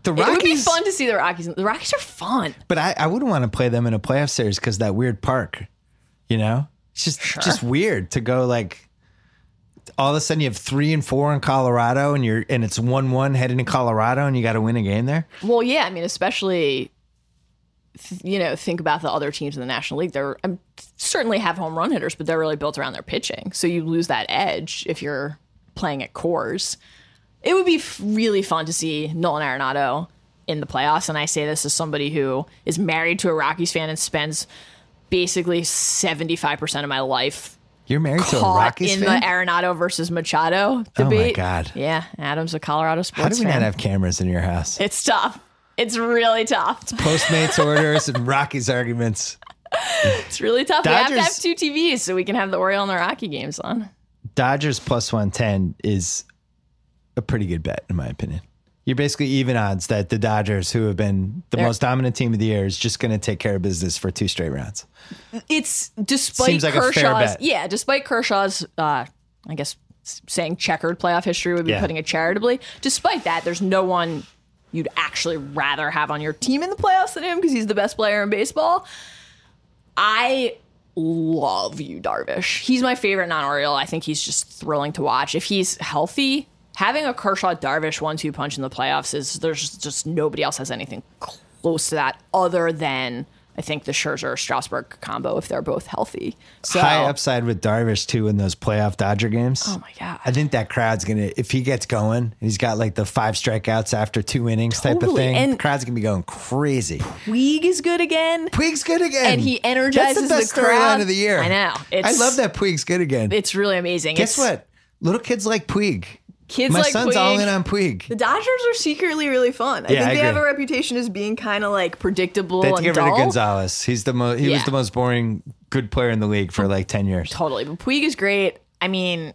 The It would be fun to see the Rockies. The Rockies are fun. but I, I wouldn't want to play them in a playoff series because that weird park, you know? It's just, just weird to go like all of a sudden you have three and four in Colorado and you're and it's one one heading to Colorado and you got to win a game there. Well, yeah, I mean, especially th- you know, think about the other teams in the National League. They're um, certainly have home run hitters, but they're really built around their pitching. So you lose that edge if you're playing at Coors. It would be f- really fun to see Nolan Arenado in the playoffs, and I say this as somebody who is married to a Rockies fan and spends basically seventy five percent of my life You're married to a Rockies in fan. the Arenado versus Machado debate. Oh my. God. Yeah, Adam's a Colorado sports. How do we fan. not have cameras in your house? it's tough. It's really tough. Postmates orders and Rockies arguments. It's really tough. we have to have two TVs so we can have the Oriole and the Rocky games on. Dodgers plus 110 is a pretty good bet, in my opinion. You're basically even odds that the Dodgers, who have been the They're- most dominant team of the year, is just going to take care of business for two straight rounds. It's despite Seems like a fair Kershaw's, bet. yeah, despite Kershaw's, uh, I guess s- saying checkered playoff history would be Yeah. putting it charitably. Despite that, there's no one you'd actually rather have on your team in the playoffs than him because he's the best player in baseball. I love you, Darvish. He's my favorite non-Oriole. I think he's just thrilling to watch. If he's healthy, having a Kershaw Darvish one-two punch in the playoffs is there's just nobody else has anything close to that other than I think the Scherzer Strasburg combo if they're both healthy. So High upside with Darvish, too, in those playoff Dodger games. Oh my god. I think that crowd's going to, if he gets going, and he's got like the five strikeouts after two innings type of thing, And- the crowd's going to be going crazy. Puig is good again. Puig's good again. And he energizes That's the best the crowd. of the year. I know. I love that Puig's good again. It's really amazing. Guess It's- what? Little kids like Puig. Kids My like son's Puig. all in on Puig. The Dodgers are secretly really fun. I Yeah, think I they have a reputation as being kind of like predictable They had to and get rid dull. of Gonzalez. He's the most. He was Yeah. the most boring good player in the league for like ten years. Totally, but Puig is great. I mean,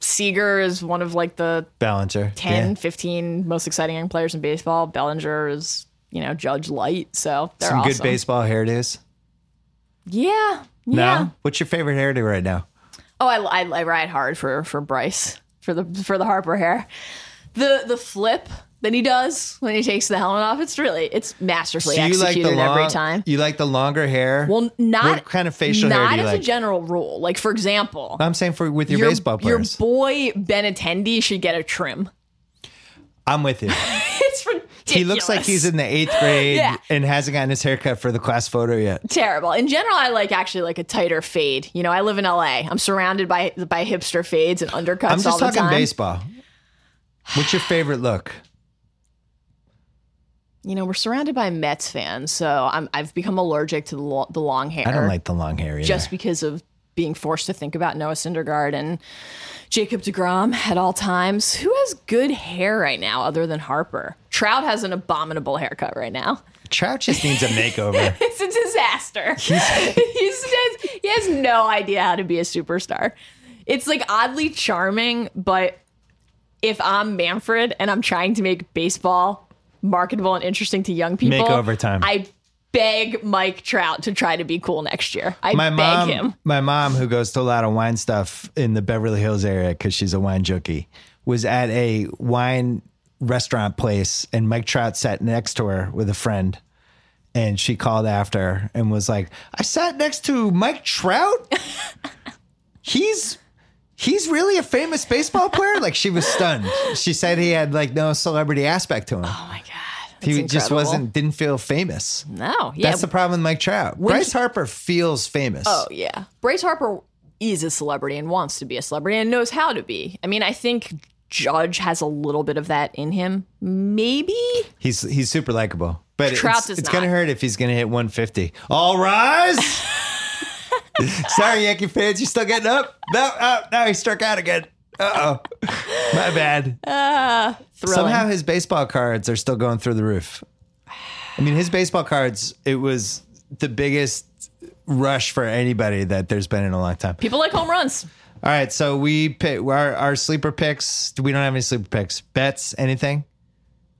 Seager is one of like the Bellinger, 10, yeah. 15 most exciting young players in baseball. Bellinger is, you know, Judge Light. So they're some awesome. good baseball hairdos. Yeah. No, Yeah. what's your favorite hairdo right now? Oh, I, I, I ride hard for for Bryce for the for the Harper hair. The the flip that he does when he takes the helmet off, it's really it's masterfully So like executed the long, every time. You like the longer hair? Well, not what kind of facial hair not as like? a general rule. Like for example, I'm saying for with your, your, baseball your boy Ben Benintendi should get a trim. I'm with you. It's ridiculous. He looks like he's in the eighth grade Yeah. and hasn't gotten his haircut for the class photo yet. terrible. In general, I like actually like a tighter fade. You know, I live in LA. I'm surrounded by by hipster fades and undercuts I'm all just the talking time. baseball. What's your favorite look? You know, we're surrounded by Mets fans, so I'm, I've become allergic to the, lo- the long hair. I don't like the long hair either. just because of being forced to think about Noah Syndergaard and Jacob DeGrom at all times. Who has good hair right now other than Harper? Trout has an abominable haircut right now. Trout just needs a makeover. It's a disaster. He's, just, he has no idea how to be a superstar. It's like oddly charming, but if I'm Manfred and I'm trying to make baseball marketable and interesting to young people, Makeover time. I beg Mike Trout to try to be cool next year. I my beg mom, him. my mom, who goes to a lot of wine stuff in the Beverly Hills area because she's a wine junkie, was at a wine restaurant place, and Mike Trout sat next to her with a friend, and she called after and was like, "I sat next to Mike Trout. he's." He's really a famous baseball player. Like she was stunned. She said he had like no celebrity aspect to him. Oh my god. That's he just incredible. wasn't didn't feel famous. No, yeah. That's the problem with Mike Trout. Bryce Harper feels famous. oh yeah. Bryce Harper is a celebrity and wants to be a celebrity and knows how to be. I mean, I think Judge has a little bit of that in him. Maybe. He's he's super likable, but Trout it's, does it's gonna hurt if he's gonna hit 150. All rise. Sorry, Yankee fans, you still getting up? No, oh, no, he struck out again. Uh oh, my bad. Thrilling. Somehow his baseball cards are still going through the roof. I mean, his baseball cards. It was the biggest rush for anybody that there's been in a long time. People like home runs. All right, so we pick our our sleeper picks. We don't have any sleeper picks. Bets, anything?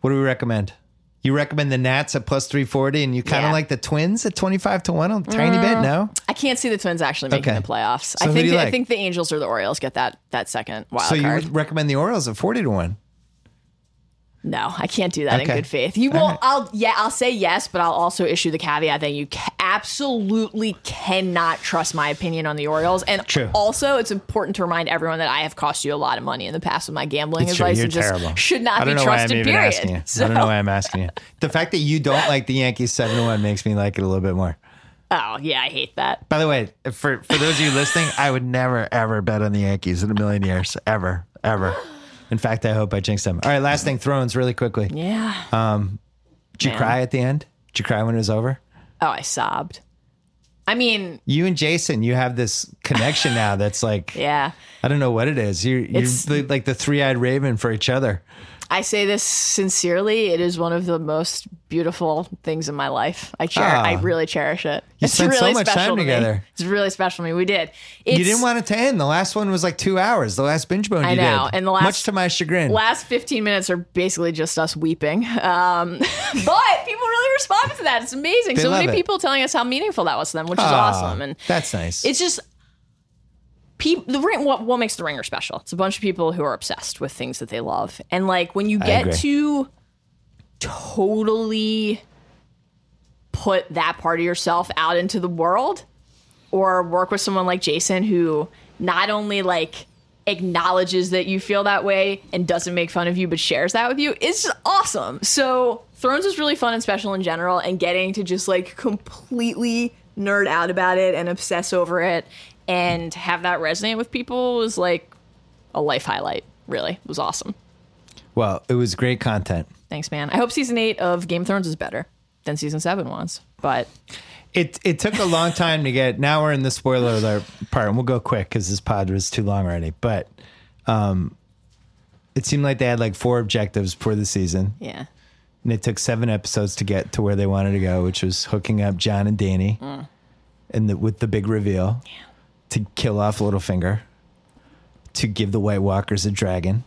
What do we recommend? You recommend the Nats at plus three forty, and you kind of Yeah. like the Twins at twenty five to one, a tiny bit. Mm. No, I can't see the Twins actually making Okay. the playoffs. So I think you the, I think the Angels or the Orioles get that that second wild so you card. would recommend the Orioles at forty to one. No, I can't do that Okay. in good faith. You will. right. I'll yeah. I'll say yes, but I'll also issue the caveat that you ca- absolutely cannot trust my opinion on the Orioles. And True. also, it's important to remind everyone that I have cost you a lot of money in the past with my gambling It's true. advice You're and just should not I don't be know why I'm trusted. period. asking you. So, I don't know why I'm asking you. The fact that you don't like the Yankees seven to one makes me like it a little bit more. oh yeah, I hate that. By the way, for for those of you listening, I would never ever bet on the Yankees in a million years, ever, ever. In fact, I hope I jinxed them. All right, last thing, Thrones, really quickly. Yeah. Um, did you Man. cry at the end? Did you cry when it was over? oh, I sobbed. I mean, You and Jason, you have this connection now that's like yeah. I don't know what it is. You're you're like the three eyed raven for each other. I say this sincerely. It is one of the most beautiful things in my life. I cher- Ah. I really cherish it. You it's spent so much special time to me. together. It's really special to me. We did. It's, you didn't want it to end. The last one was like two hours. The last binge bone I you know, did. and the last- much to my chagrin. last 15 minutes are basically just us weeping. Um, but people really responded to that. It's amazing. They so many it. people telling us how meaningful that was to them, which is Ah, awesome. And that's nice. it's just people the ring what, what makes the ringer special? It's a bunch of people who are obsessed with things that they love. And like when you get to totally put that part of yourself out into the world or work with someone like jason who not only like acknowledges that you feel that way and doesn't make fun of you but shares that with you it's just awesome. So thrones is really fun and special in general and getting to just like completely nerd out about it and obsess over it and have that resonate with people was like a life highlight really it was awesome well, it was great content. thanks man i hope season 8 of game of thrones is better than season 7 was but It it took a long time to get. Now we're in the spoiler alert part, and we'll go quick because this pod was too long already. But um, it seemed like they had like four objectives for the season, yeah and it took seven episodes to get to where they wanted to go, which was hooking up Jon and Dany, and the, with the big reveal to kill off Littlefinger, to give the White Walkers a dragon,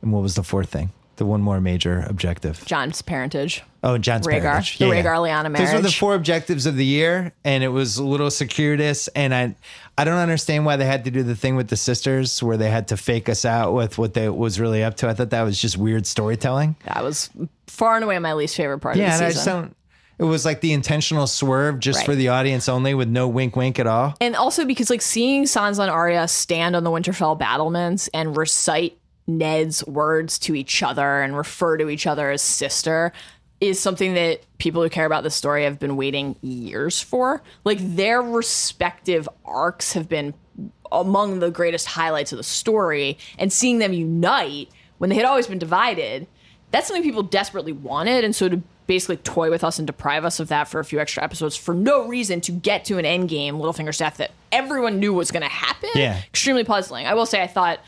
and what was the fourth thing? The one more major objective. jon's parentage Oh, and Jon's Rhaegar. parentage. The Rhaegar-Lyanna marriage. Those were the four objectives of the year, and it was a little circuitous. And I, I don't understand why they had to do the thing with the sisters, where they had to fake us out with what they was really up to. I thought that was just weird storytelling. that was far and away my least favorite part Yeah, of and the I season just don't. It was like the intentional swerve just Right. for the audience only, with no wink, wink at all. and also because like seeing Sansa and Arya stand on the Winterfell battlements and recite Ned's words to each other and refer to each other as sister is something that people who care about the story have been waiting years for. Like their respective arcs have been among the greatest highlights of the story and seeing them unite when they had always been divided that's something people desperately wanted and so to basically toy with us and deprive us of that for a few extra episodes for no reason to get to an end game Littlefinger's death that everyone knew was going to happen Yeah. extremely puzzling i will say i thought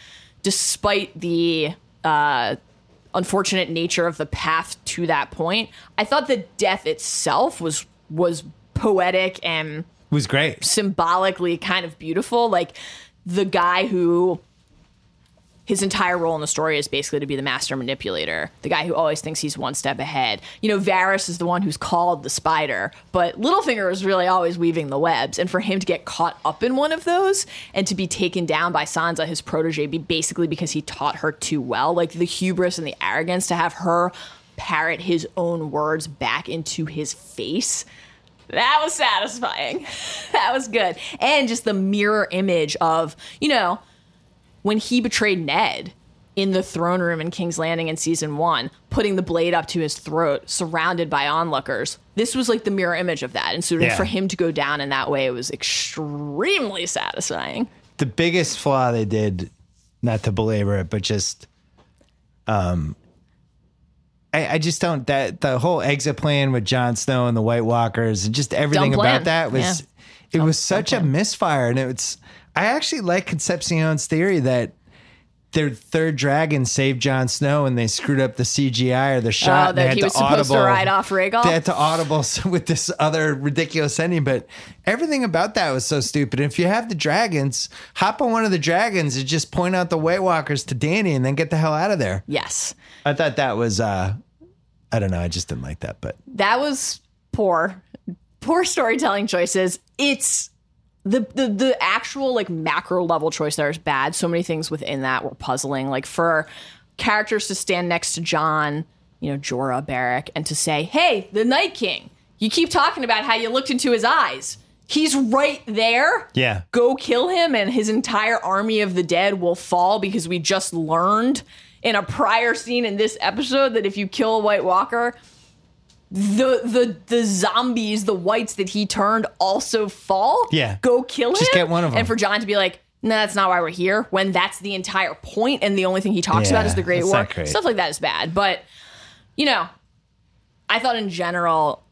despite the uh unfortunate nature of the path to that point i thought the death itself was was poetic and It was great. symbolically kind of beautiful. Like the guy who his entire role in the story is basically to be the master manipulator, the guy who always thinks he's one step ahead. You know, Varys is the one who's called the spider, but Littlefinger is really always weaving the webs. And for him to get caught up in one of those and to be taken down by Sansa, his protege, be basically because he taught her too well, like the hubris and the arrogance to have her parrot his own words back into his face. That was satisfying. that was good. And just the mirror image of, you know, when he betrayed Ned in the throne room in King's Landing in season one, putting the blade up to his throat, surrounded by onlookers. This was like the mirror image of that. And so Yeah. for him to go down in that way, it was extremely satisfying. the biggest flaw they did, not to belabor it, but just, um, I, I just don't that the whole exit plan with Jon Snow and the White Walkers and just everything about that was Yeah. it was such a misfire, and it's I actually like Concepcion's theory that their third dragon saved Jon Snow and they screwed up the CGI or the shot. Oh, and they that had he to was supposed to audible- ride off Rhaegal? They had to audible with this other ridiculous ending, but everything about that was so stupid. If you have the dragons, hop on one of the dragons and just point out the White Walkers to Dany and then get the hell out of there. Yes. I thought that was, uh, I don't know, I just didn't like that, but that was poor poor storytelling choices it's the, the the actual like macro level choice there is bad. So many things within that were puzzling. Like for characters to stand next to jon you know jorah Beric and to say hey the night king you keep talking about how you looked into his eyes. He's right there. Yeah. go kill him and his entire army of the dead will fall because we just learned in a prior scene in this episode that if you kill a white walker the the the zombies, the whites that he turned also fall. Yeah. Go kill him. Just get one of them. And for Jon to be like, no, that's not why we're here, when that's the entire point and the only thing he talks about is the Great War. Stuff like that is bad. But, you know, I thought in general,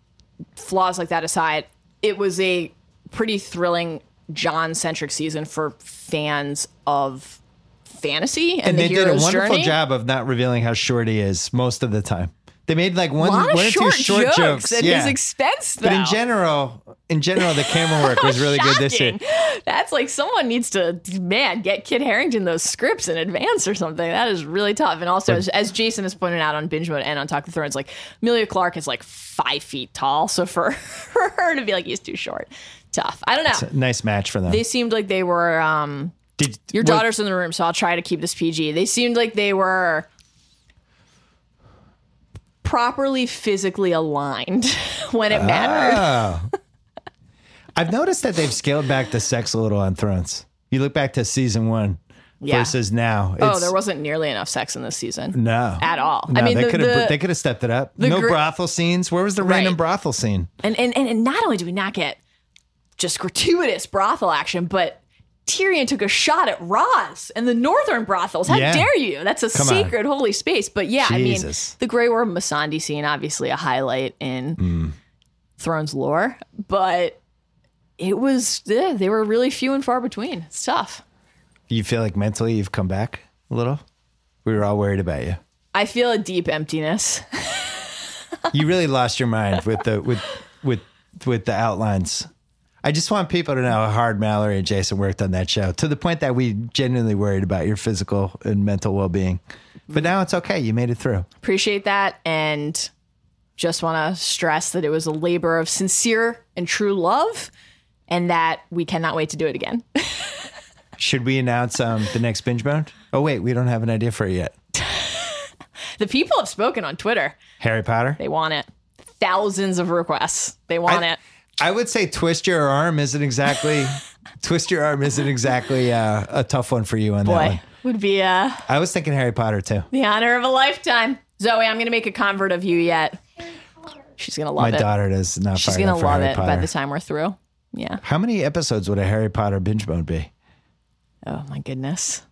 flaws like that aside, it was a pretty thrilling Jon centric season for fans of fantasy and, and the they did a wonderful journey. job of not revealing how short he is most of the time. They made like one, A lot of one or two short jokes, jokes, at yeah. his expense, though. but in general, in general, the camera work was really good this year. That's like someone needs to, man, get Kit Harington those scripts in advance or something. That is really tough. And also, as, as Jason has pointed out on Binge Mode and on Talk the Thrones, like Emilia Clarke is like five feet tall. So for, for her to be like, he's too short, tough. I don't know. It's a Nice match for them. They seemed like they were, um, Did your what- daughter's in the room, so I'll try to keep this PG. They seemed like they were properly physically aligned when it ah. mattered. Oh. I've noticed that they've scaled back the sex a little on Thrones. You look back to season one Yeah. versus now. Oh, there wasn't nearly enough sex in this season. no at all. I mean, they the- could have the- they could have stepped it up. No gr- brothel scenes. Where was the random Right. brothel scene? And, and and and not only do we not get just gratuitous brothel action, but Tyrion took a shot at Ros and the northern brothels. How Yeah. dare you? That's a Come on. holy space. But yeah, I mean, the Grey Worm Missandei scene, obviously a highlight in Mm. Thrones lore, but it was yeah, they were really few and far between. It's tough. You feel like mentally you've come back a little. We were all worried about you. I feel a deep emptiness. You really lost your mind with the with with with the outlines. I just want people to know how hard Mallory and Jason worked on that show to the point that we genuinely worried about your physical and mental well being. But now it's okay. You made it through. appreciate that and just want to stress that it was a labor of sincere and true love and that we cannot wait to do it again. Should we announce um, the next binge mode? Oh wait, we don't have an idea for it yet. the people have spoken on Twitter. Harry Potter. They want it. Thousands of requests. They want I, it. I would say twist your arm isn't exactly twist your arm isn't exactly uh, a tough one for you on that Boy, one. would be uh, I was thinking Harry Potter too. the honor of a lifetime. Zoe, I'm going to make a convert of you yet. She's going to love it. My it. daughter does not. She's going to love Harry it by the time we're through. Yeah. How many episodes would a Harry Potter binge mode be? Oh, my goodness.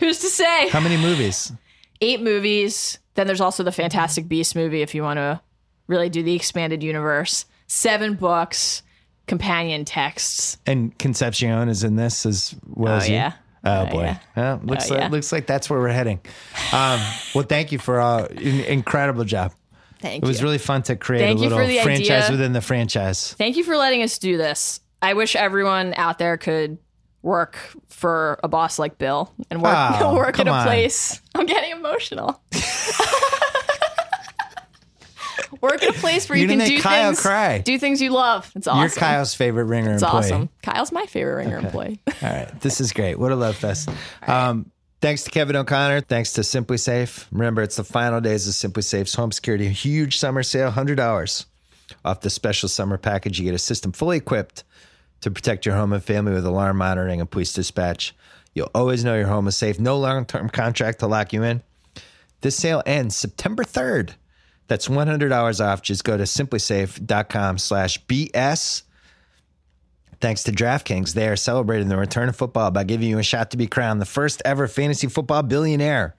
Who's to say? How many movies? eight movies. Then there's also the Fantastic Beast movie if you want to really do the expanded universe. Seven books, companion texts. And Concepcion is in this as well Oh, as you? yeah. Oh, Oh, boy. yeah. Well, looks Oh, like yeah. looks like that's where we're heading. Um, well, thank you for uh, an incredible job. Thank It was really fun to create Thank a little franchise idea. within the franchise. Thank you for letting us do this. I wish everyone out there could work for a boss like Bill and work, Oh, work at a on. place. I'm getting emotional. work at a place where you You're can do Kyle things, cry. do things you love. It's awesome. You're Kyle's favorite ringer employee. it's employee. awesome. Kyle's my favorite ringer employee. All right. This is great. What a love fest. Um, thanks to Kevin O'Connor. Thanks to SimpliSafe. Remember, it's the final days of SimpliSafe's home security. Huge summer sale, $100 off the special summer package. You get a system fully equipped to protect your home and family with alarm monitoring and police dispatch. You'll always know your home is safe. No long term contract to lock you in. This sale ends September 3rd. That's $100 off. Just go to simplisafe.com slash BS. Thanks to DraftKings, they are celebrating the return of football by giving you a shot to be crowned the first ever fantasy football billionaire.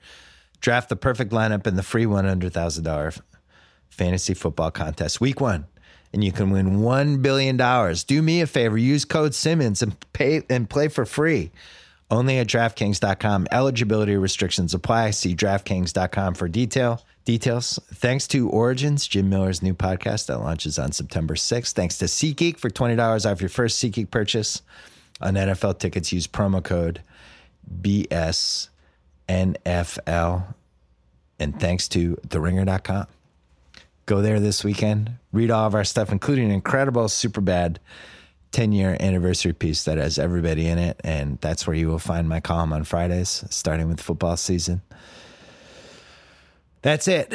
Draft the perfect lineup in the free $100,000 fantasy football contest week one, and you can win $1 billion. Do me a favor, use code Simmons and pay and play for free. Only at DraftKings.com. Eligibility restrictions apply. See DraftKings.com for detail details. Thanks to Origins, Jim Miller's new podcast that launches on September 6th. Thanks to SeatGeek for $20 off your first SeatGeek purchase on NFL tickets. Use promo code BSNFL. And thanks to TheRinger.com. Go there this weekend. Read all of our stuff, including incredible, Superbad 10 year anniversary piece that has everybody in it. And that's where you will find my column on Fridays, starting with football season. That's it.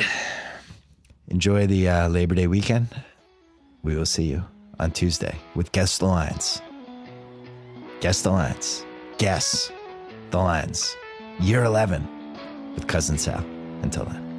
Enjoy the uh, Labor Day weekend. We will see you on Tuesday with Guess the Lines. Guess the Lines. Guess the Lines. Year 11 with Cousin Sal. Until then.